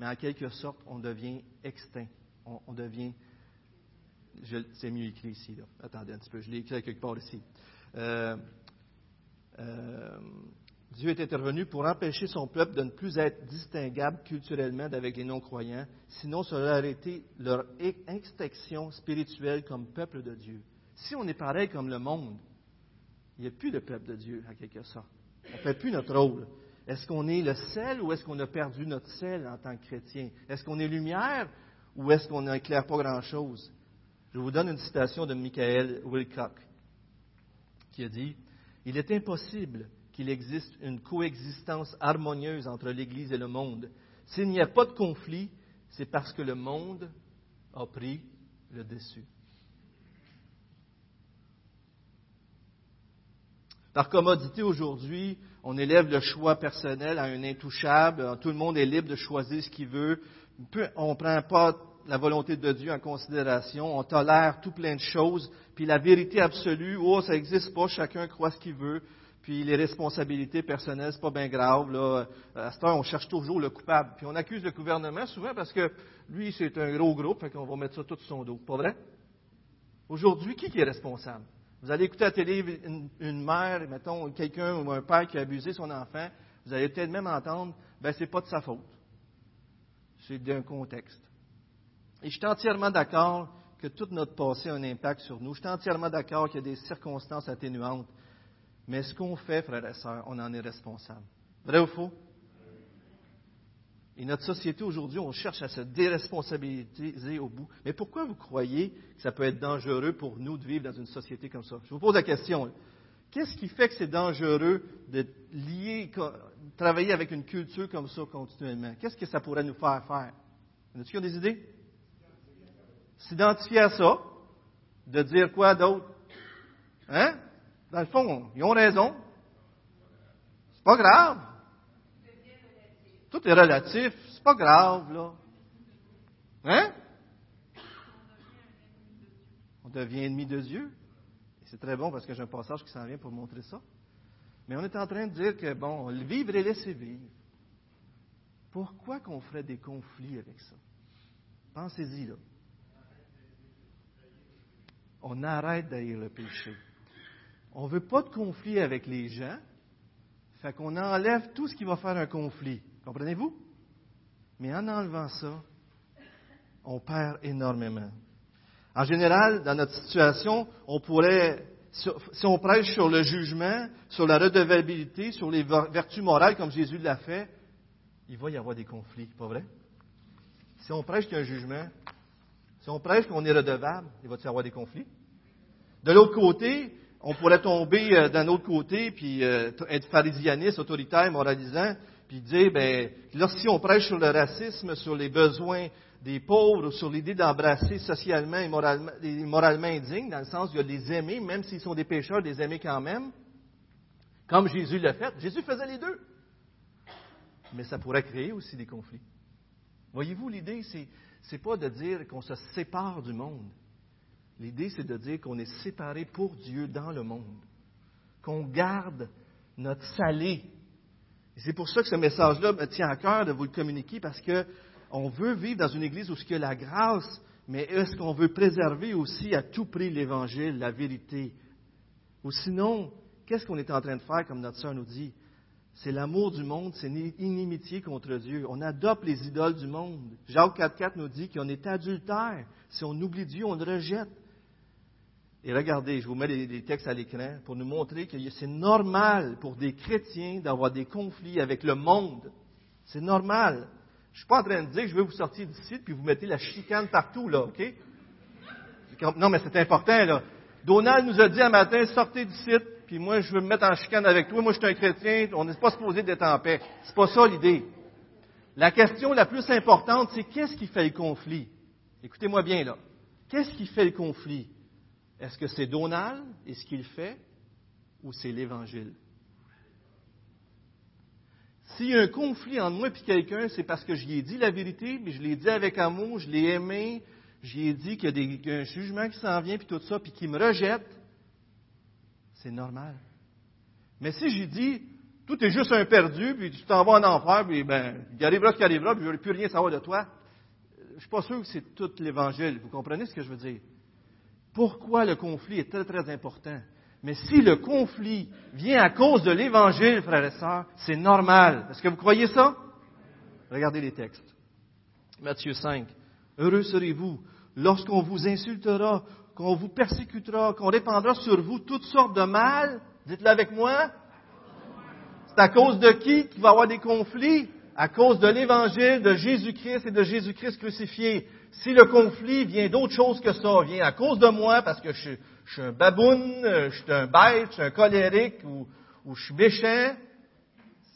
mais en quelque sorte, on devient extinct. On, on devient c'est mieux écrit ici. Là. Attendez un petit peu, je l'ai écrit quelque part ici. Euh, euh, Dieu est intervenu pour empêcher son peuple de ne plus être distinguable culturellement d'avec les non-croyants, sinon cela aurait été leur extinction spirituelle comme peuple de Dieu. Si on est pareil comme le monde, il n'y a plus de peuple de Dieu, à quelque sorte. On ne fait plus notre rôle. Est-ce qu'on est le sel ou est-ce qu'on a perdu notre sel en tant que chrétien? Est-ce qu'on est lumière ou est-ce qu'on n'éclaire pas grand-chose? Je vous donne une citation de Michael Wilcock qui a dit Il est impossible qu'il existe une coexistence harmonieuse entre l'Église et le monde. S'il n'y a pas de conflit, c'est parce que le monde a pris le dessus. Par commodité aujourd'hui, on élève le choix personnel à un intouchable. Tout le monde est libre de choisir ce qu'il veut. On ne prend pas la volonté de Dieu en considération. On tolère tout plein de choses. Puis la vérité absolue, oh, ça n'existe pas. Chacun croit ce qu'il veut. Puis les responsabilités personnelles, c'est pas bien grave. Là. À ce temps, on cherche toujours le coupable. Puis on accuse le gouvernement souvent parce que lui, c'est un gros groupe, fait qu'on va mettre ça tout sur son dos. Pas vrai? Aujourd'hui, qui est responsable? Vous allez écouter à la télé une, mère, mettons, quelqu'un ou un père qui a abusé son enfant, vous allez peut-être même entendre, ben, c'est pas de sa faute. C'est d'un contexte. Et je suis entièrement d'accord que tout notre passé a un impact sur nous. Je suis entièrement d'accord qu'il y a des circonstances atténuantes. Mais ce qu'on fait, frères et sœurs, on en est responsable. Vrai ou faux? Et notre société aujourd'hui, on cherche à se déresponsabiliser au bout. Mais pourquoi vous croyez que ça peut être dangereux pour nous de vivre dans une société comme ça? Je vous pose la question. Qu'est-ce qui fait que c'est dangereux de lier, travailler avec une culture comme ça continuellement? Qu'est-ce que ça pourrait nous faire faire? Y a-t-il des idées? S'identifier à ça, de dire quoi d'autre? Hein? Dans le fond, ils ont raison. C'est pas grave. Tout est relatif. C'est pas grave, là. Hein? On devient ennemi de Dieu. c'est très bon parce que j'ai un passage qui s'en vient pour montrer ça. Mais on est en train de dire que, bon, vivre et laisser vivre. Pourquoi qu'on ferait des conflits avec ça? Pensez-y, là. On arrête d'ailleurs le péché. On ne veut pas de conflit avec les gens. Fait qu'on enlève tout ce qui va faire un conflit. Comprenez-vous? Mais en enlevant ça, on perd énormément. En général, dans notre situation, on pourrait, si on prêche sur le jugement, sur la redevabilité, sur les vertus morales, comme Jésus l'a fait, il va y avoir des conflits, pas vrai? Si on prêche qu'il y a un jugement, si on prêche qu'on est redevable, il va y avoir des conflits? De l'autre côté, on pourrait tomber euh, d'un autre côté, puis euh, être pharisianiste, autoritaire, moralisant, puis dire, ben, lorsqu'on on prêche sur le racisme, sur les besoins des pauvres, sur l'idée d'embrasser socialement et moralement, moralement indignes, dans le sens a les aimer, même s'ils sont des pécheurs, des aimer quand même, comme Jésus l'a fait. Jésus faisait les deux. Mais ça pourrait créer aussi des conflits. Voyez-vous, l'idée, c'est, c'est pas de dire qu'on se sépare du monde. L'idée, c'est de dire qu'on est séparé pour Dieu dans le monde, qu'on garde notre salé c'est pour ça que ce message-là me tient à cœur de vous le communiquer parce qu'on veut vivre dans une église où il y a la grâce, mais est-ce qu'on veut préserver aussi à tout prix l'évangile, la vérité? Ou sinon, qu'est-ce qu'on est en train de faire, comme notre sœur nous dit? C'est l'amour du monde, c'est inimitié contre Dieu. On adopte les idoles du monde. Jacques 4.4 nous dit qu'on est adultère. Si on oublie Dieu, on le rejette. Et regardez, je vous mets les, textes à l'écran pour nous montrer que c'est normal pour des chrétiens d'avoir des conflits avec le monde. C'est normal. Je ne suis pas en train de dire que je vais vous sortir d'ici puis vous mettez la chicane partout, là, OK? Non, mais c'est important, là. Donald nous a dit un matin, sortez d'ici, puis moi, je veux me mettre en chicane avec toi. Moi, je suis un chrétien, on n'est pas supposé d'être en paix. C'est pas ça l'idée. La question la plus importante, c'est qu'est-ce qui fait le conflit? Écoutez-moi bien, là. Qu'est-ce qui fait le conflit? Est-ce que c'est Donald et ce qu'il fait ou c'est l'Évangile? S'il y a un conflit entre moi et quelqu'un, c'est parce que lui ai dit la vérité, mais je l'ai dit avec amour, je l'ai aimé, j'ai dit qu'il y, a un jugement qui s'en vient, puis tout ça, puis qu'il me rejette, c'est normal. Mais si j'ai dit, tout est juste un perdu, puis tu t'en vas en enfer, puis ben, il arrivera ce qui arrivera, puis je ne plus rien savoir de toi, je ne suis pas sûr que c'est tout l'Évangile. Vous comprenez ce que je veux dire? pourquoi le conflit est très, très important? Mais si le conflit vient à cause de l'Évangile, frères et sœurs, c'est normal. Est-ce que vous croyez ça? Regardez les textes. Matthieu 5. Heureux serez-vous lorsqu'on vous insultera, qu'on vous persécutera, qu'on répandra sur vous toutes sortes de mal Dites-le avec moi. C'est à cause de qui qu'il va y avoir des conflits? À cause de l'évangile de Jésus-Christ et de Jésus-Christ crucifié. Si le conflit vient d'autre chose que ça, vient à cause de moi parce que je, suis un baboune, je suis un bête, je suis un colérique ou, je suis méchant,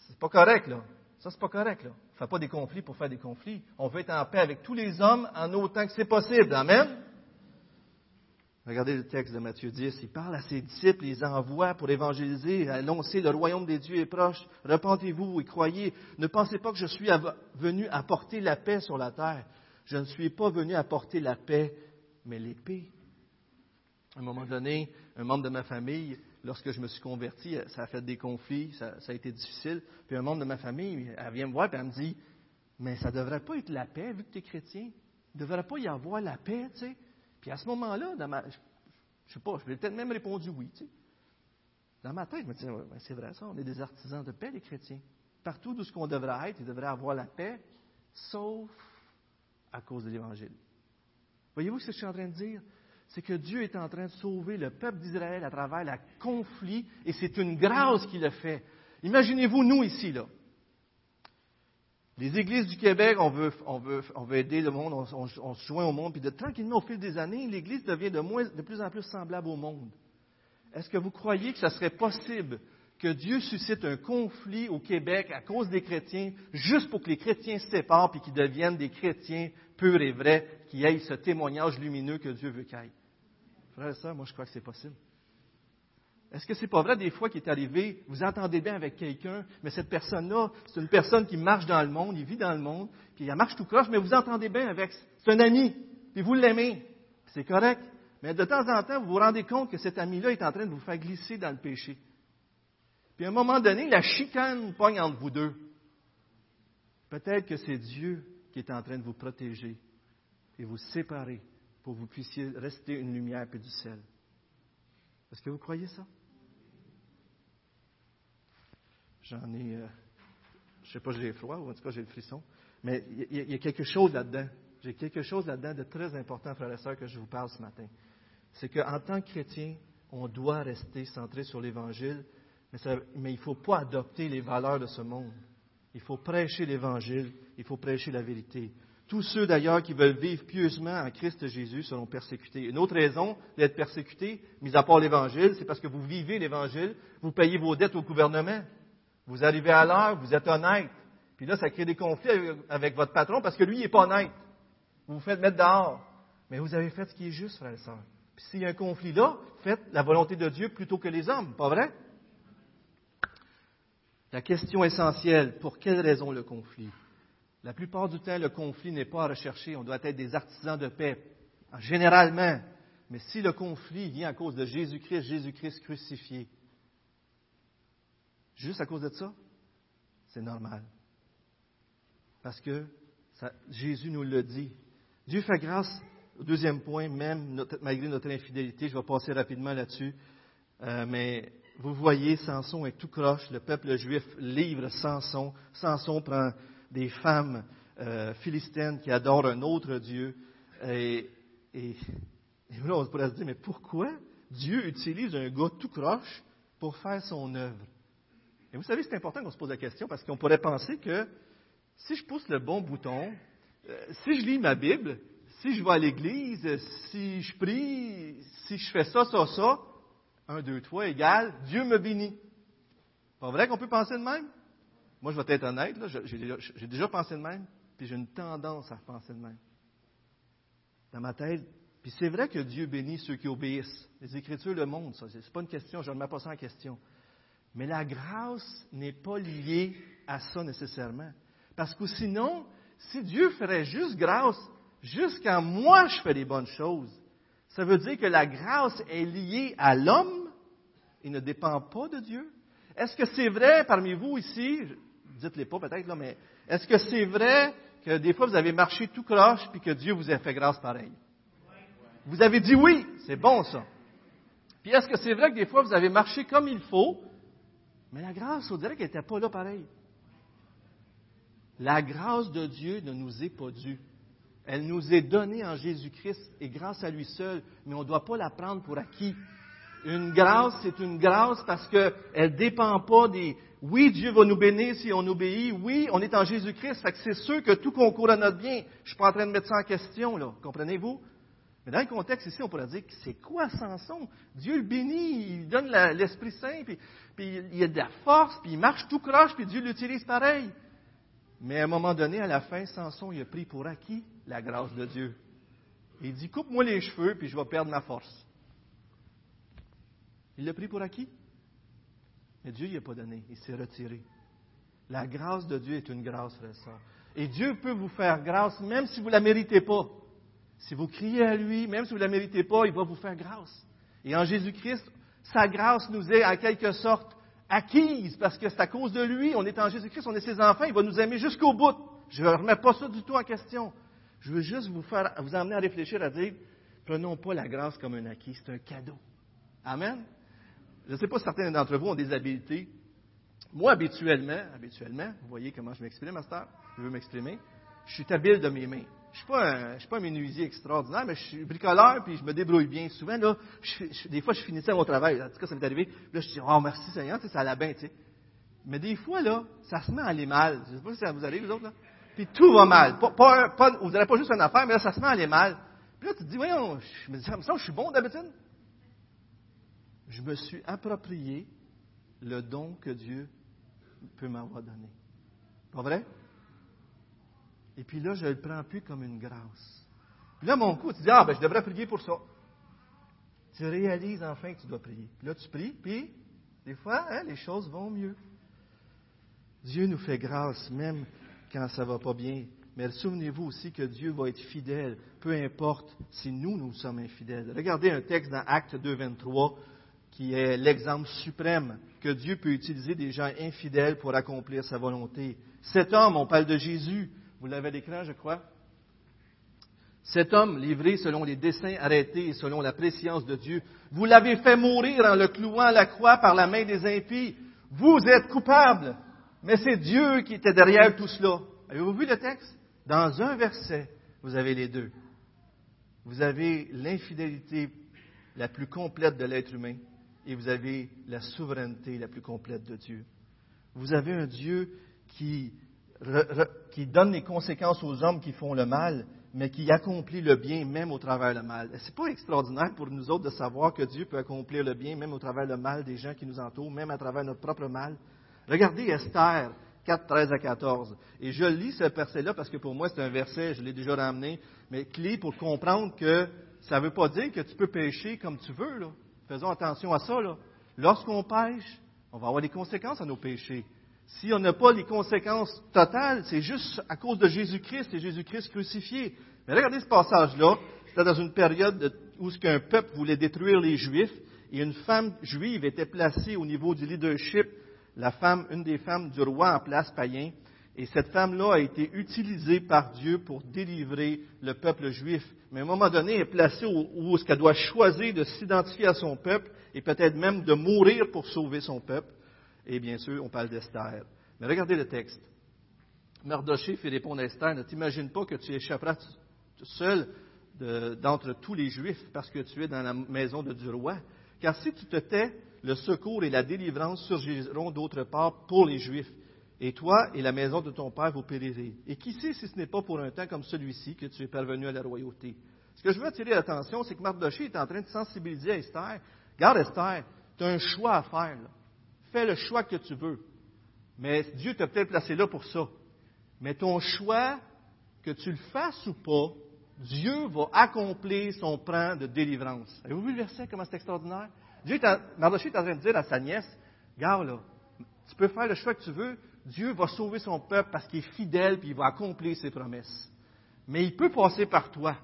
c'est pas correct, là. Ça, c'est pas correct, là. On fait pas des conflits pour faire des conflits. On veut être en paix avec tous les hommes en autant que c'est possible. Amen? Regardez le texte de Matthieu 10. Il parle à ses disciples, il les envoie pour évangéliser, annoncer le royaume des dieux est proche. Repentez-vous et croyez. Ne pensez pas que je suis venu apporter la paix sur la terre. Je ne suis pas venu apporter la paix, mais l'épée. À un moment donné, un membre de ma famille, lorsque je me suis converti, ça a fait des conflits, ça, a été difficile. Puis un membre de ma famille, elle vient me voir et elle me dit Mais ça ne devrait pas être la paix, vu que tu es chrétien. Il ne devrait pas y avoir la paix, tu sais. Puis à ce moment-là, je ne sais pas, je lui ai peut-être même répondu oui, tu sais. Dans ma tête, je me dis C'est vrai ça, on est des artisans de paix, les chrétiens. Partout où ce qu'on devrait être, il devrait avoir la paix, sauf à cause de l'Évangile. Voyez-vous ce que je suis en train de dire? C'est que Dieu est en train de sauver le peuple d'Israël à travers le conflit, et c'est une grâce qu'il a fait. Imaginez-vous, nous ici, là. Les églises du Québec, on veut, on veut, on veut aider le monde, on, se joint au monde, puis de, tranquillement, au fil des années, l'Église devient de, moins, de plus en plus semblable au monde. Est-ce que vous croyez que ce serait possible que Dieu suscite un conflit au Québec à cause des chrétiens, juste pour que les chrétiens se séparent et qu'ils deviennent des chrétiens purs et vrais, qui aient ce témoignage lumineux que Dieu veut qu'ils aient. Frère et soeur, moi je crois que c'est possible. Est-ce que c'est pas vrai des fois qu'il est arrivé, vous entendez bien avec quelqu'un, mais cette personne-là, c'est une personne qui marche dans le monde, il vit dans le monde, puis elle marche tout croche, mais vous entendez bien avec, c'est un ami, puis vous l'aimez, c'est correct. Mais de temps en temps, vous vous rendez compte que cet ami-là est en train de vous faire glisser dans le péché. Puis à un moment donné, la chicane pogne entre vous deux. Peut-être que c'est Dieu qui est en train de vous protéger et vous séparer pour que vous puissiez rester une lumière et du sel. Est-ce que vous croyez ça? J'en ai, euh, je ne sais pas, j'ai froid ou en tout cas j'ai le frisson, mais il y, a quelque chose là-dedans. J'ai quelque chose là-dedans de très important, frères et sœurs, que je vous parle ce matin. C'est qu'en tant que chrétien, on doit rester centré sur l'Évangile mais, il ne faut pas adopter les valeurs de ce monde. Il faut prêcher l'Évangile, il faut prêcher la vérité. Tous ceux d'ailleurs qui veulent vivre pieusement en Christ Jésus seront persécutés. Une autre raison d'être persécuté, mis à part l'Évangile, c'est parce que vous vivez l'Évangile, vous payez vos dettes au gouvernement, vous arrivez à l'heure, vous êtes honnête. Puis là, ça crée des conflits avec votre patron parce que lui, il n'est pas honnête. Vous vous faites mettre dehors. Mais vous avez fait ce qui est juste, frère et sœurs. Puis s'il y a un conflit là, faites la volonté de Dieu plutôt que les hommes, pas vrai? La question essentielle, pour quelle raison le conflit? La plupart du temps, le conflit n'est pas à rechercher. On doit être des artisans de paix, généralement. Mais si le conflit vient à cause de Jésus-Christ, Jésus-Christ crucifié, juste à cause de ça, c'est normal. Parce que Jésus nous le dit. Dieu fait grâce, deuxième point, même malgré notre infidélité, je vais passer rapidement là-dessus, euh, mais vous voyez, Samson est tout croche. Le peuple juif livre Samson. Samson prend des femmes euh, philistines qui adorent un autre Dieu. Et, et, là, on pourrait se dire, mais pourquoi Dieu utilise un gars tout croche pour faire son œuvre? Et vous savez, c'est important qu'on se pose la question parce qu'on pourrait penser que si je pousse le bon bouton, euh, si je lis ma Bible, si je vais à l'église, si je prie, si je fais ça, ça, ça, un, deux, trois égale Dieu me bénit. Pas vrai qu'on peut penser de même? Moi, je vais être honnête, j'ai déjà pensé de même, puis j'ai une tendance à penser de même. Dans ma tête, puis c'est vrai que Dieu bénit ceux qui obéissent. Les Écritures le montrent, ça. C'est pas une question, je ne mets pas ça en question. Mais la grâce n'est pas liée à ça nécessairement. Parce que sinon, si Dieu ferait juste grâce, jusqu'à moi je fais les bonnes choses, ça veut dire que la grâce est liée à l'homme et ne dépend pas de Dieu. Est-ce que c'est vrai parmi vous ici, dites-le pas peut-être, là, mais est-ce que c'est vrai que des fois vous avez marché tout croche puis que Dieu vous a fait grâce pareil? Vous avez dit oui, c'est bon ça. Puis est-ce que c'est vrai que des fois vous avez marché comme il faut, mais la grâce, on dirait qu'elle n'était pas là pareil. La grâce de Dieu ne nous est pas due. Elle nous est donnée en Jésus-Christ et grâce à lui seul, mais on ne doit pas la prendre pour acquis. Une grâce, c'est une grâce parce qu'elle ne dépend pas des... Oui, Dieu va nous bénir si on obéit. Oui, on est en Jésus-Christ. Fait que c'est sûr que tout concourt à notre bien. Je ne suis pas en train de mettre ça en question, là. Comprenez-vous? Mais dans le contexte ici, on pourrait dire c'est quoi Samson? Dieu le bénit, il donne l'Esprit Saint, puis, il a de la force, puis il marche tout croche, puis Dieu l'utilise pareil. Mais à un moment donné, à la fin, Samson, il a pris pour acquis la grâce de Dieu. Il dit, coupe-moi les cheveux, puis je vais perdre ma force. Il l'a pris pour acquis. Mais Dieu n'y a pas donné. Il s'est retiré. La grâce de Dieu est une grâce, frère Et Dieu peut vous faire grâce même si vous ne la méritez pas. Si vous criez à lui, même si vous ne la méritez pas, il va vous faire grâce. Et en Jésus-Christ, sa grâce nous est en quelque sorte acquise parce que c'est à cause de lui, on est en Jésus-Christ, on est ses enfants, il va nous aimer jusqu'au bout. Je ne remets pas ça du tout en question. Je veux juste vous, faire, vous emmener à réfléchir, à dire, prenons pas la grâce comme un acquis, c'est un cadeau. Amen? Je ne sais pas si certains d'entre vous ont des habiletés. Moi, habituellement, habituellement, vous voyez comment je m'exprime, Master, je veux m'exprimer, je suis habile de mes mains. Je ne suis pas un menuisier extraordinaire, mais je suis bricoleur, puis je me débrouille bien. Souvent, là, des fois, je finissais mon travail. En tout cas, ça m'est arrivé. là, je dis, oh, merci Seigneur, ça allait bien, tu sais. Mais des fois, là, ça se met à aller mal. Je sais pas si ça vous arrive, vous autres, là. Puis tout va mal. Pas, pas, vous n'avez pas juste une affaire, mais là, ça se met à aller mal. Puis là, tu te dis, voyons, je me dis, ça je suis bon d'habitude je me suis approprié le don que Dieu peut m'avoir donné. Pas vrai? Et puis là, je ne le prends plus comme une grâce. Puis là, mon coup, tu dis, ah, ben, je devrais prier pour ça. Tu réalises enfin que tu dois prier. Puis là, tu pries, puis des fois, hein, les choses vont mieux. Dieu nous fait grâce, même quand ça ne va pas bien. Mais souvenez-vous aussi que Dieu va être fidèle, peu importe si nous, nous sommes infidèles. Regardez un texte dans Acte 2, 23 qui est l'exemple suprême que Dieu peut utiliser des gens infidèles pour accomplir sa volonté. Cet homme, on parle de Jésus, vous l'avez à l'écran, je crois. Cet homme, livré selon les desseins arrêtés et selon la préscience de Dieu, vous l'avez fait mourir en le clouant à la croix par la main des impies. Vous êtes coupable, mais c'est Dieu qui était derrière tout cela. Avez-vous vu le texte? Dans un verset, vous avez les deux. Vous avez l'infidélité la plus complète de l'être humain et vous avez la souveraineté la plus complète de Dieu. Vous avez un Dieu qui, qui donne les conséquences aux hommes qui font le mal, mais qui accomplit le bien même au travers le mal. Ce n'est pas extraordinaire pour nous autres de savoir que Dieu peut accomplir le bien même au travers le mal des gens qui nous entourent, même à travers notre propre mal? Regardez Esther 4, 13 à 14. Et je lis ce verset-là parce que pour moi c'est un verset, je l'ai déjà ramené, mais clé pour comprendre que ça ne veut pas dire que tu peux pécher comme tu veux. Là. Faisons attention à ça. Lorsqu'on pêche, on va avoir des conséquences à nos péchés. Si on n'a pas les conséquences totales, c'est juste à cause de Jésus-Christ et Jésus-Christ crucifié. Mais regardez ce passage-là. C'était dans une période où un peuple voulait détruire les Juifs et une femme juive était placée au niveau du leadership, la femme, une des femmes du roi en place païen. Et cette femme-là a été utilisée par Dieu pour délivrer le peuple juif. Mais à un moment donné, elle est placée où, est-ce qu'elle doit choisir de s'identifier à son peuple et peut-être même de mourir pour sauver son peuple. Et bien sûr, on parle d'Esther. Mais regardez le texte. Mardoché fait répondre à Esther, ne t'imagine pas que tu échapperas seul d'entre tous les Juifs parce que tu es dans la maison de du roi. Car si tu te tais, le secours et la délivrance surgiront d'autre part pour les Juifs et toi et la maison de ton père vous périrez. Et qui sait si ce n'est pas pour un temps comme celui-ci que tu es parvenu à la royauté? Ce que je veux attirer l'attention, c'est que Mardoché est en train de sensibiliser Esther. Garde Esther, tu as un choix à faire. Fais le choix que tu veux. Mais Dieu t'a peut-être placé là pour ça. Mais ton choix, que tu le fasses ou pas, Dieu va accomplir son plan de délivrance. Avez-vous vu le verset, comment c'est extraordinaire? Dieu Mardoché est en train de dire à sa nièce, Garde là, tu peux faire le choix que tu veux, Dieu va sauver son peuple parce qu'il est fidèle puis il va accomplir ses promesses. Mais il peut passer par toi.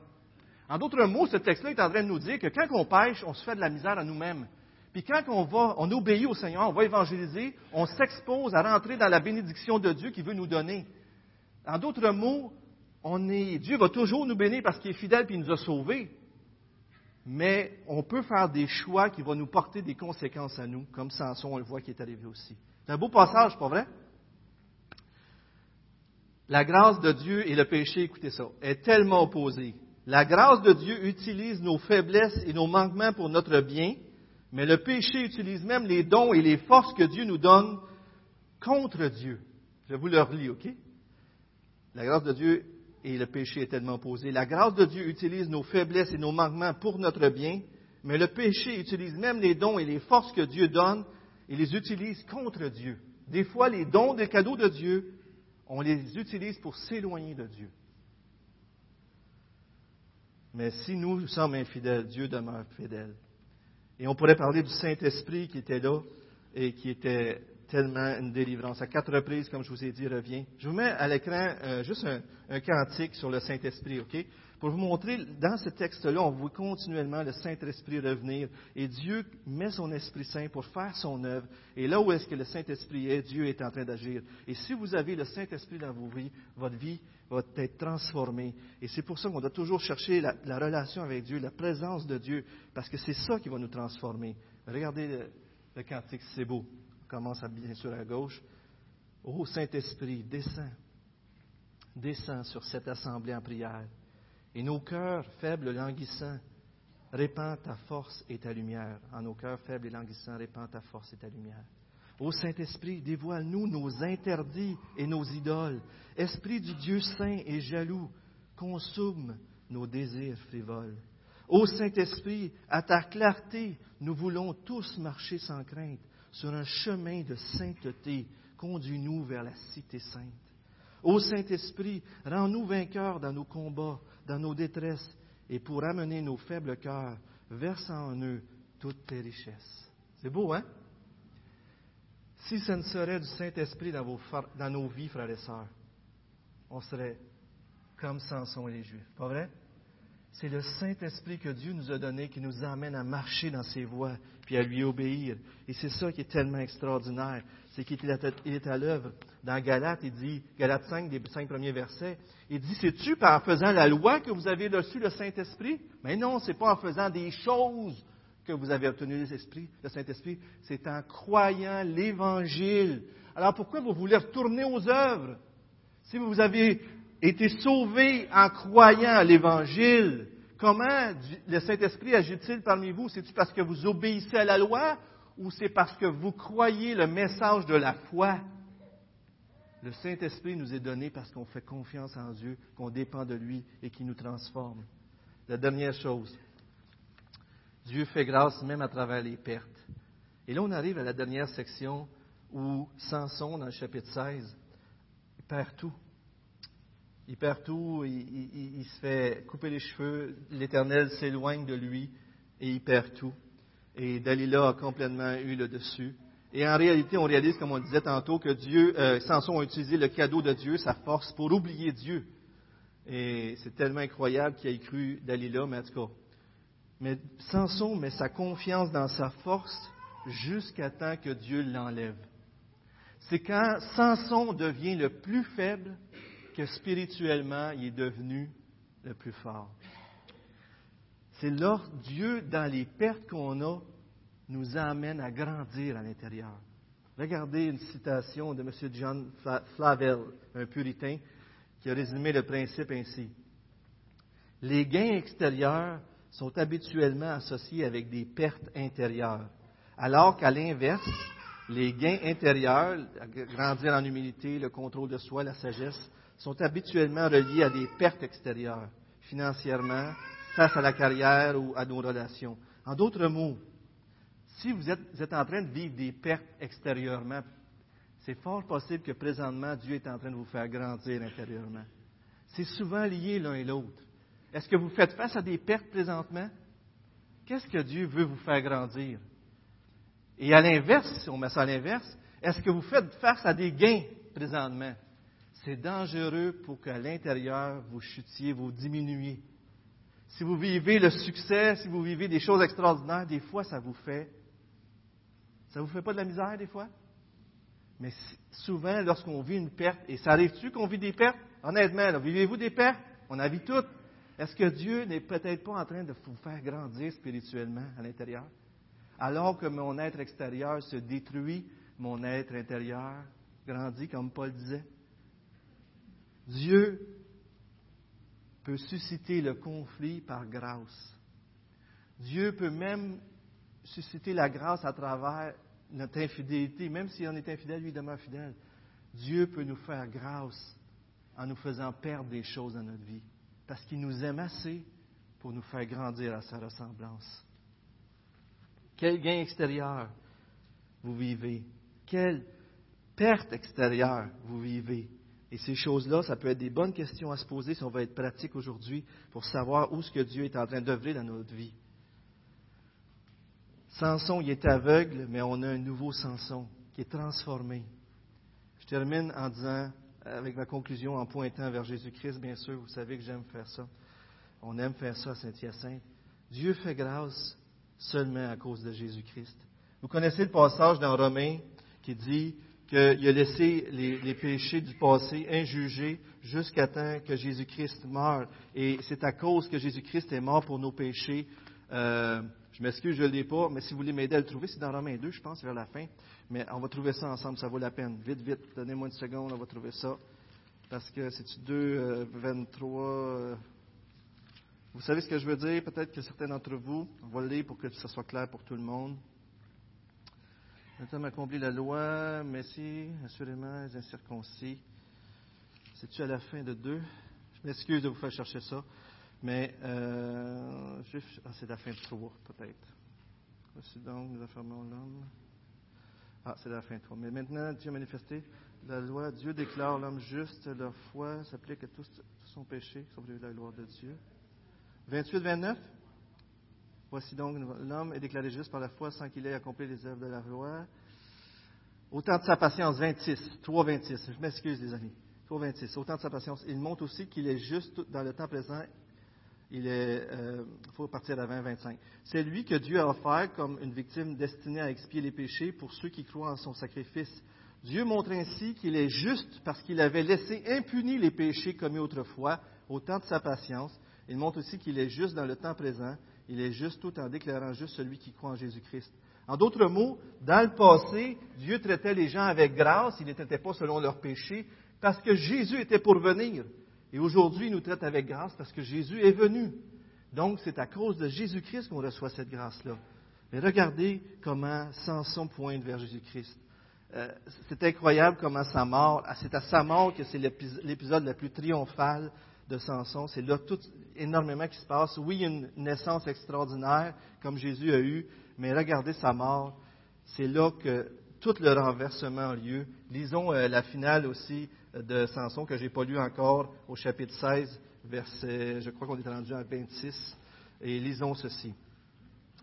En d'autres mots, ce texte-là est en train de nous dire que quand on pêche, on se fait de la misère à nous-mêmes. Puis quand on va, on obéit au Seigneur, on va évangéliser, on s'expose à rentrer dans la bénédiction de Dieu qu'il veut nous donner. En d'autres mots, on est, Dieu va toujours nous bénir parce qu'il est fidèle et il nous a sauvés. Mais on peut faire des choix qui vont nous porter des conséquences à nous, comme Samson, on le voit qui est arrivé aussi. C'est un beau passage, pas vrai? La grâce de Dieu et le péché, écoutez ça, est tellement opposée. La grâce de Dieu utilise nos faiblesses et nos manquements pour notre bien, Mais le péché utilise même les dons et les forces que Dieu nous donne contre Dieu. Je vous le relis, OK? La grâce de Dieu et le péché est tellement opposé. La grâce de Dieu utilise nos faiblesses et nos manquements pour notre bien, mais le péché utilise même les dons et les forces que Dieu donne et les utilise contre Dieu. Des fois, les dons, les cadeaux de Dieu, on les utilise pour s'éloigner de Dieu. Mais si nous sommes infidèles, Dieu demeure fidèle. Et on pourrait parler du Saint-Esprit qui était là et qui était tellement une délivrance. À quatre reprises, comme je vous ai dit, revient. Je vous mets à l'écran euh, juste un, un, cantique sur le Saint-Esprit, OK? Pour vous montrer, dans ce texte-là, on voit continuellement le Saint-Esprit revenir. Et Dieu met son Esprit Saint pour faire son œuvre. Et là où est-ce que le Saint-Esprit est, Dieu est en train d'agir. Et si vous avez le Saint-Esprit dans vos vies, votre vie va être transformée. Et c'est pour ça qu'on doit toujours chercher la, la, relation avec Dieu, la présence de Dieu, parce que c'est ça qui va nous transformer. Regardez le, cantique, c'est beau. On commence bien sûr à gauche. Ô Saint-Esprit, descends. Descends sur cette assemblée en prière. Et nos cœurs faibles, languissants, répand ta force et ta lumière. En nos cœurs faibles et languissants, répand ta force et ta lumière. Ô Saint-Esprit, dévoile-nous nos interdits et nos idoles. Esprit du Dieu saint et jaloux, consomme nos désirs frivoles. Ô Saint-Esprit, à ta clarté, nous voulons tous marcher sans crainte sur un chemin de sainteté. Conduis-nous vers la cité sainte. Ô Saint-Esprit, rends-nous vainqueurs dans nos combats, dans nos détresses, et pour amener nos faibles cœurs, verse en eux toutes tes richesses. C'est beau, hein? Si ce ne serait du Saint-Esprit dans, dans, nos vies, frères et sœurs, on serait comme Samson et les Juifs. Pas vrai? C'est le Saint-Esprit que Dieu nous a donné qui nous amène à marcher dans ses voies, puis à lui obéir. Et c'est ça qui est tellement extraordinaire. C'est qu'il est à l'œuvre. Dans Galates, il dit, Galates 5, des cinq premiers versets, il dit, c'est-tu par en faisant la loi que vous avez reçu le Saint-Esprit? Mais non, c'est pas en faisant des choses que vous avez obtenu le Saint-Esprit, c'est en croyant l'Évangile. Alors pourquoi vous voulez retourner aux œuvres? Si vous avez été sauvé en croyant l'Évangile, comment le Saint-Esprit agit-il parmi vous? C'est-tu parce que vous obéissez à la loi ou c'est parce que vous croyez le message de la foi? Le Saint-Esprit nous est donné parce qu'on fait confiance en Dieu, qu'on dépend de lui et qu'il nous transforme. La dernière chose, Dieu fait grâce même à travers les pertes. Et là, on arrive à la dernière section où Samson, dans le chapitre 16, il perd tout. Il perd tout, il, il, il se fait couper les cheveux, l'Éternel s'éloigne de lui et il perd tout. Et Dalila a complètement eu le dessus. Et en réalité, on réalise, comme on disait tantôt, que Dieu, euh, Samson a utilisé le cadeau de Dieu, sa force, pour oublier Dieu. Et c'est tellement incroyable qu'il ait cru Dalila, mais en tout cas. Mais Samson met sa confiance dans sa force jusqu'à temps que Dieu l'enlève. C'est quand Samson devient le plus faible que spirituellement il est devenu le plus fort. C'est là Dieu, dans les pertes qu'on a, nous amène à grandir à l'intérieur. Regardez une citation de M. John Flavel, un puritain, qui a résumé le principe ainsi. Les gains extérieurs sont habituellement associés avec des pertes intérieures, alors qu'à l'inverse, les gains intérieurs, grandir en humilité, le contrôle de soi, la sagesse, sont habituellement reliés à des pertes extérieures, financièrement, face à la carrière ou à nos relations. En d'autres mots, si vous êtes, en train de vivre des pertes extérieurement, c'est fort possible que présentement, Dieu est en train de vous faire grandir intérieurement. C'est souvent lié l'un et l'autre. Est-ce que vous faites face à des pertes présentement? Qu'est-ce que Dieu veut vous faire grandir? Et à l'inverse, si on met ça à l'inverse, est-ce que vous faites face à des gains présentement? C'est dangereux pour qu'à l'intérieur, vous chutiez, vous diminuiez. Si vous vivez le succès, si vous vivez des choses extraordinaires, des fois, ça vous fait ça vous fait pas de la misère des fois? Mais souvent, lorsqu'on vit une perte, et ça arrive-tu qu'on vit des pertes? Honnêtement, vivez-vous des pertes? On a vu toutes. Est-ce que Dieu n'est peut-être pas en train de vous faire grandir spirituellement à l'intérieur? Alors que mon être extérieur se détruit, mon être intérieur grandit, comme Paul disait. Dieu peut susciter le conflit par grâce. Dieu peut même susciter la grâce à travers notre infidélité. Même si on est infidèle, lui demeure fidèle. Dieu peut nous faire grâce en nous faisant perdre des choses dans notre vie. Parce qu'il nous aime assez pour nous faire grandir à sa ressemblance. Quel gain extérieur vous vivez? Quelle perte extérieure vous vivez? Et ces choses-là, ça peut être des bonnes questions à se poser si on va être pratique aujourd'hui pour savoir où ce que Dieu est en train d'œuvrer dans notre vie. Samson, il est aveugle, mais on a un nouveau Samson qui est transformé. Je termine en disant, avec ma conclusion, en pointant vers Jésus-Christ, bien sûr, vous savez que j'aime faire ça. On aime faire ça à Saint-Hyacinthe. Dieu fait grâce seulement à cause de Jésus-Christ. Vous connaissez le passage dans Romains qui dit qu'il a laissé les, péchés du passé injugés jusqu'à temps que Jésus-Christ meure. Et c'est à cause que Jésus-Christ est mort pour nos péchés. Euh, je m'excuse, je ne l'ai pas, mais si vous voulez m'aider à le trouver, c'est dans Romains 2, je pense, vers la fin. Mais on va trouver ça ensemble, ça vaut la peine. Vite, vite, donnez-moi une seconde, on va trouver ça. Parce que c'est 2, 23. Euh, vous savez ce que je veux dire? Peut-être que certains d'entre vous, on va le lire pour que ça soit clair pour tout le monde. Maintenant, accompli la loi, mais si, assurément, les incirconcis. C'est-tu à la fin de 2? Je m'excuse de vous faire chercher ça. Mais euh, ah, c'est la fin de 3, peut-être. Voici donc, nous affirmons l'homme. Ah, c'est la fin de 3. Mais maintenant, Dieu a manifesté la loi. Dieu déclare l'homme juste. Leur foi s'applique à tout, son péché, sauf la gloire de Dieu. 28, 29. Voici donc, l'homme est déclaré juste par la foi sans qu'il ait accompli les œuvres de la loi. Autant de sa patience, 26, 3, 26. Je m'excuse, les amis. 3, 26. Autant de sa patience. Il montre aussi qu'il est juste dans le temps présent il euh, faut partir à 20-25. C'est lui que Dieu a offert comme une victime destinée à expier les péchés pour ceux qui croient en son sacrifice. Dieu montre ainsi qu'il est juste parce qu'il avait laissé impunis les péchés commis autrefois au temps de sa patience. Il montre aussi qu'il est juste dans le temps présent. Il est juste tout en déclarant juste celui qui croit en Jésus-Christ. En d'autres mots, dans le passé, Dieu traitait les gens avec grâce, il n'était pas selon leurs péchés, parce que Jésus était pour venir. Et aujourd'hui, il nous traite avec grâce parce que Jésus est venu. Donc, c'est à cause de Jésus-Christ qu'on reçoit cette grâce-là. Mais regardez comment Samson pointe vers Jésus-Christ. Euh, c'est incroyable comment sa mort, c'est à sa mort que c'est l'épisode le plus triomphal de Samson. C'est là tout énormément qui se passe. Oui, une naissance extraordinaire, comme Jésus a eu, mais regardez sa mort. C'est là que tout le renversement a lieu. Lisons euh, la finale aussi de Samson que je n'ai pas lu encore au chapitre 16, verset, je crois qu'on est rendu à 26, et lisons ceci.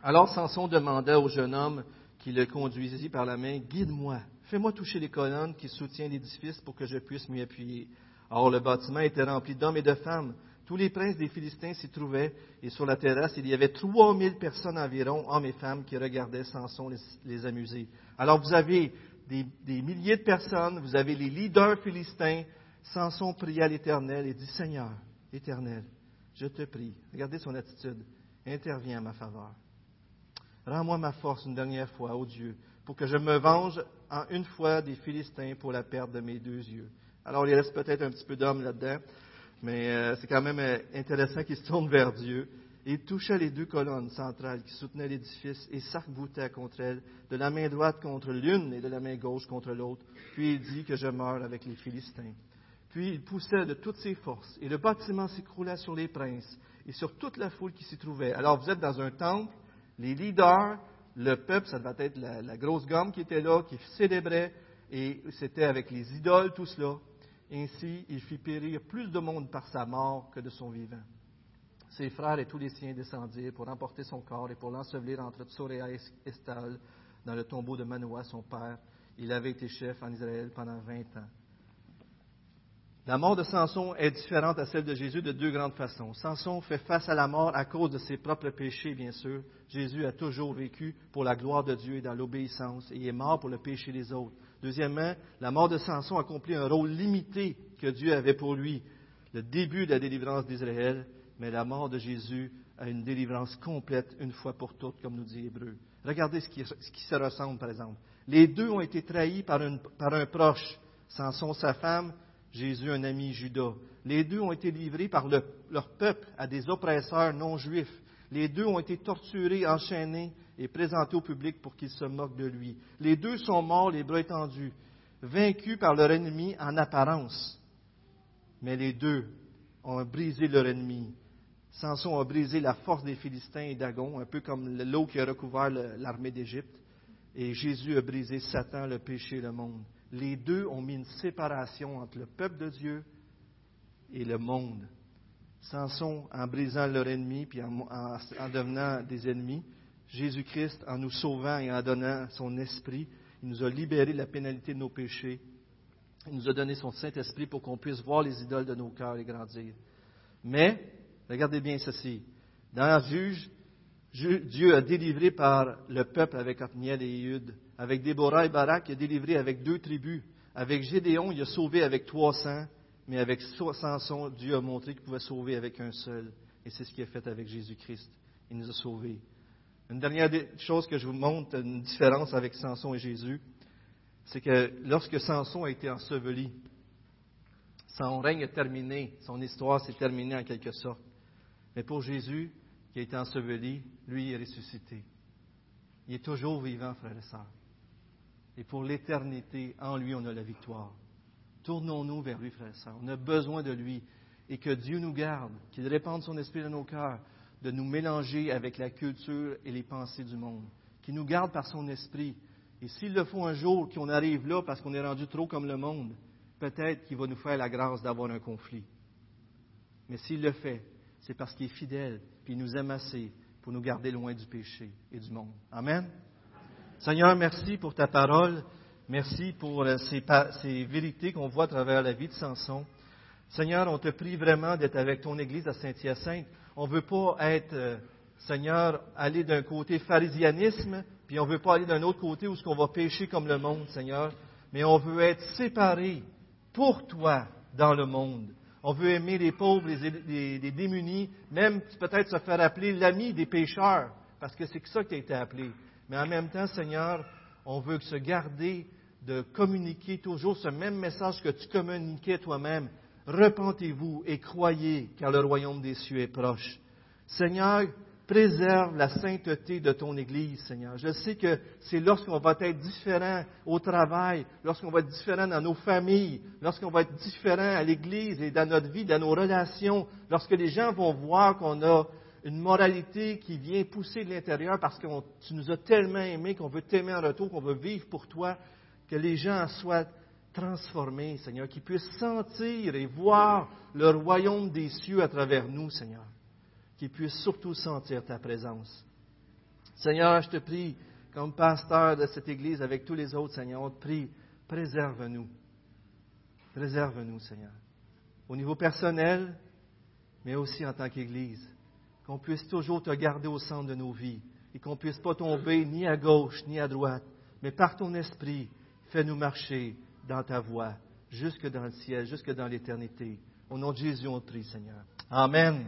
Alors Samson demanda au jeune homme qui le conduisit par la main, Guide-moi, fais-moi toucher les colonnes qui soutiennent l'édifice pour que je puisse m'y appuyer. Or le bâtiment était rempli d'hommes et de femmes. Tous les princes des Philistins s'y trouvaient, et sur la terrasse, il y avait trois mille personnes environ, hommes et femmes, qui regardaient Samson les, amuser. Alors vous avez des, milliers de personnes, vous avez les leaders philistins. Samson pria l'Éternel et dit, Seigneur, Éternel, je te prie, regardez son attitude, interviens à ma faveur. Rends-moi ma force une dernière fois, ô Dieu, pour que je me venge en une fois des Philistins pour la perte de mes deux yeux. Alors il reste peut-être un petit peu d'homme là-dedans, mais euh, c'est quand même euh, intéressant qu'il se tourne [LAUGHS] vers Dieu il toucha les deux colonnes centrales qui soutenaient l'édifice et sarc contre elles, de la main droite contre l'une et de la main gauche contre l'autre. Puis il dit que je meurs avec les Philistins. Puis il poussait de toutes ses forces, et le bâtiment s'écroula sur les princes et sur toute la foule qui s'y trouvait. Alors vous êtes dans un temple, les leaders, le peuple, ça devait être la, la grosse gomme qui était là, qui célébrait, et c'était avec les idoles, tout cela. Ainsi, il fit périr plus de monde par sa mort que de son vivant. Ses frères et tous les siens descendirent pour emporter son corps et pour l'ensevelir entre Tsoréa et Estal dans le tombeau de Manoah, son père. Il avait été chef en Israël pendant vingt ans. La mort de Samson est différente à celle de Jésus de deux grandes façons. Samson fait face à la mort à cause de ses propres péchés, bien sûr. Jésus a toujours vécu pour la gloire de Dieu et dans l'obéissance, et il est mort pour le péché des autres. Deuxièmement, la mort de Samson accomplit un rôle limité que Dieu avait pour lui, le début de la délivrance d'Israël, mais la mort de Jésus a une délivrance complète une fois pour toutes, comme nous dit Hébreu. Regardez ce qui, se ressemble, par exemple. Les deux ont été trahis par, un proche, Samson sa femme, Jésus un ami Judas. Les deux ont été livrés par leur peuple à des oppresseurs non juifs. Les deux ont été torturés, enchaînés et présenté au public pour qu'il se moque de lui. Les deux sont morts, les bras étendus, vaincus par leur ennemi en apparence. Mais les deux ont brisé leur ennemi. Samson a brisé la force des Philistins et d'Agon, un peu comme l'eau qui a recouvert l'armée d'Égypte. Et Jésus a brisé Satan, le péché et le monde. Les deux ont mis une séparation entre le peuple de Dieu et le monde. Samson en brisant leur ennemi, puis en, en devenant des ennemis. Jésus-Christ en nous sauvant et en donnant son esprit. Il nous a libérés de la pénalité de nos péchés. Il nous a donné son Saint-Esprit pour qu'on puisse voir les idoles de nos cœurs et grandir. Mais, regardez bien ceci. Dans la juge, Dieu a délivré par le peuple avec Othniel et Éhude. Avec Déborah et Barak, il a délivré avec deux tribus. Avec Gédéon, il a sauvé avec trois cents. Mais avec Samson, Dieu a montré qu'il pouvait sauver avec un seul. Et c'est ce qu'il a fait avec Jésus-Christ. Il nous a sauvés. Une dernière chose que je vous montre, une différence avec Samson et Jésus, c'est que lorsque Samson a été enseveli, son règne est terminé, son histoire s'est terminée en quelque sorte. Mais pour Jésus, qui a été enseveli, lui est ressuscité. Il est toujours vivant, frères et sœurs. Et pour l'éternité, en lui, on a la victoire. Tournons-nous vers lui, frères et sœurs. On a besoin de lui. Et que Dieu nous garde, qu'il répande son esprit dans nos cœurs, de nous mélanger avec la culture et les pensées du monde. Qu'il nous garde par son esprit. Et s'il le faut un jour qu'on arrive là parce qu'on est rendu trop comme le monde, peut-être qu'il va nous faire la grâce d'avoir un conflit. Mais s'il le fait, c'est parce qu'il est fidèle, puis il nous aime assez pour nous garder loin du péché et du monde. Amen. Seigneur, merci pour ta parole. Merci pour euh, ces, vérités qu'on voit à travers la vie de Samson. Seigneur, on te prie vraiment d'être avec ton Église à Saint-Hyacinthe. On ne veut pas être, euh, Seigneur, aller d'un côté pharisianisme, puis on ne veut pas aller d'un autre côté où ce qu'on va pécher comme le monde, Seigneur, mais on veut être séparés pour toi dans le monde. On veut aimer les pauvres, les, démunis, même peut-être se faire appeler l'ami des pécheurs, parce que c'est ça qui a été appelé. Mais en même temps, Seigneur, on veut se garder de communiquer toujours ce même message que tu communiquais toi-même. Repentez-vous et croyez, car le royaume des cieux est proche. Seigneur, préserve la sainteté de ton Église, Seigneur. Je sais que c'est lorsqu'on va être différent au travail, lorsqu'on va être différent dans nos familles, lorsqu'on va être différent à l'Église et dans notre vie, dans nos relations, lorsque les gens vont voir qu'on a une moralité qui vient pousser de l'intérieur parce que tu nous as tellement aimés qu'on veut t'aimer en retour, qu'on veut vivre pour toi, que les gens soient transformés, Seigneur, qu'ils puissent sentir et voir le royaume des cieux à travers nous, Seigneur, qu'ils puissent surtout sentir ta présence. Seigneur, je te prie, comme pasteur de cette Église avec tous les autres, Seigneur, on te prie, préserve-nous. Préserve-nous, Seigneur. Au niveau personnel, mais aussi en tant qu'Église qu'on puisse toujours te garder au centre de nos vies et qu'on ne puisse pas tomber ni à gauche ni à droite, mais par ton esprit, fais-nous marcher dans ta voie, jusque dans le ciel, jusque dans l'éternité. Au nom de Jésus, on prie, Seigneur. Amen.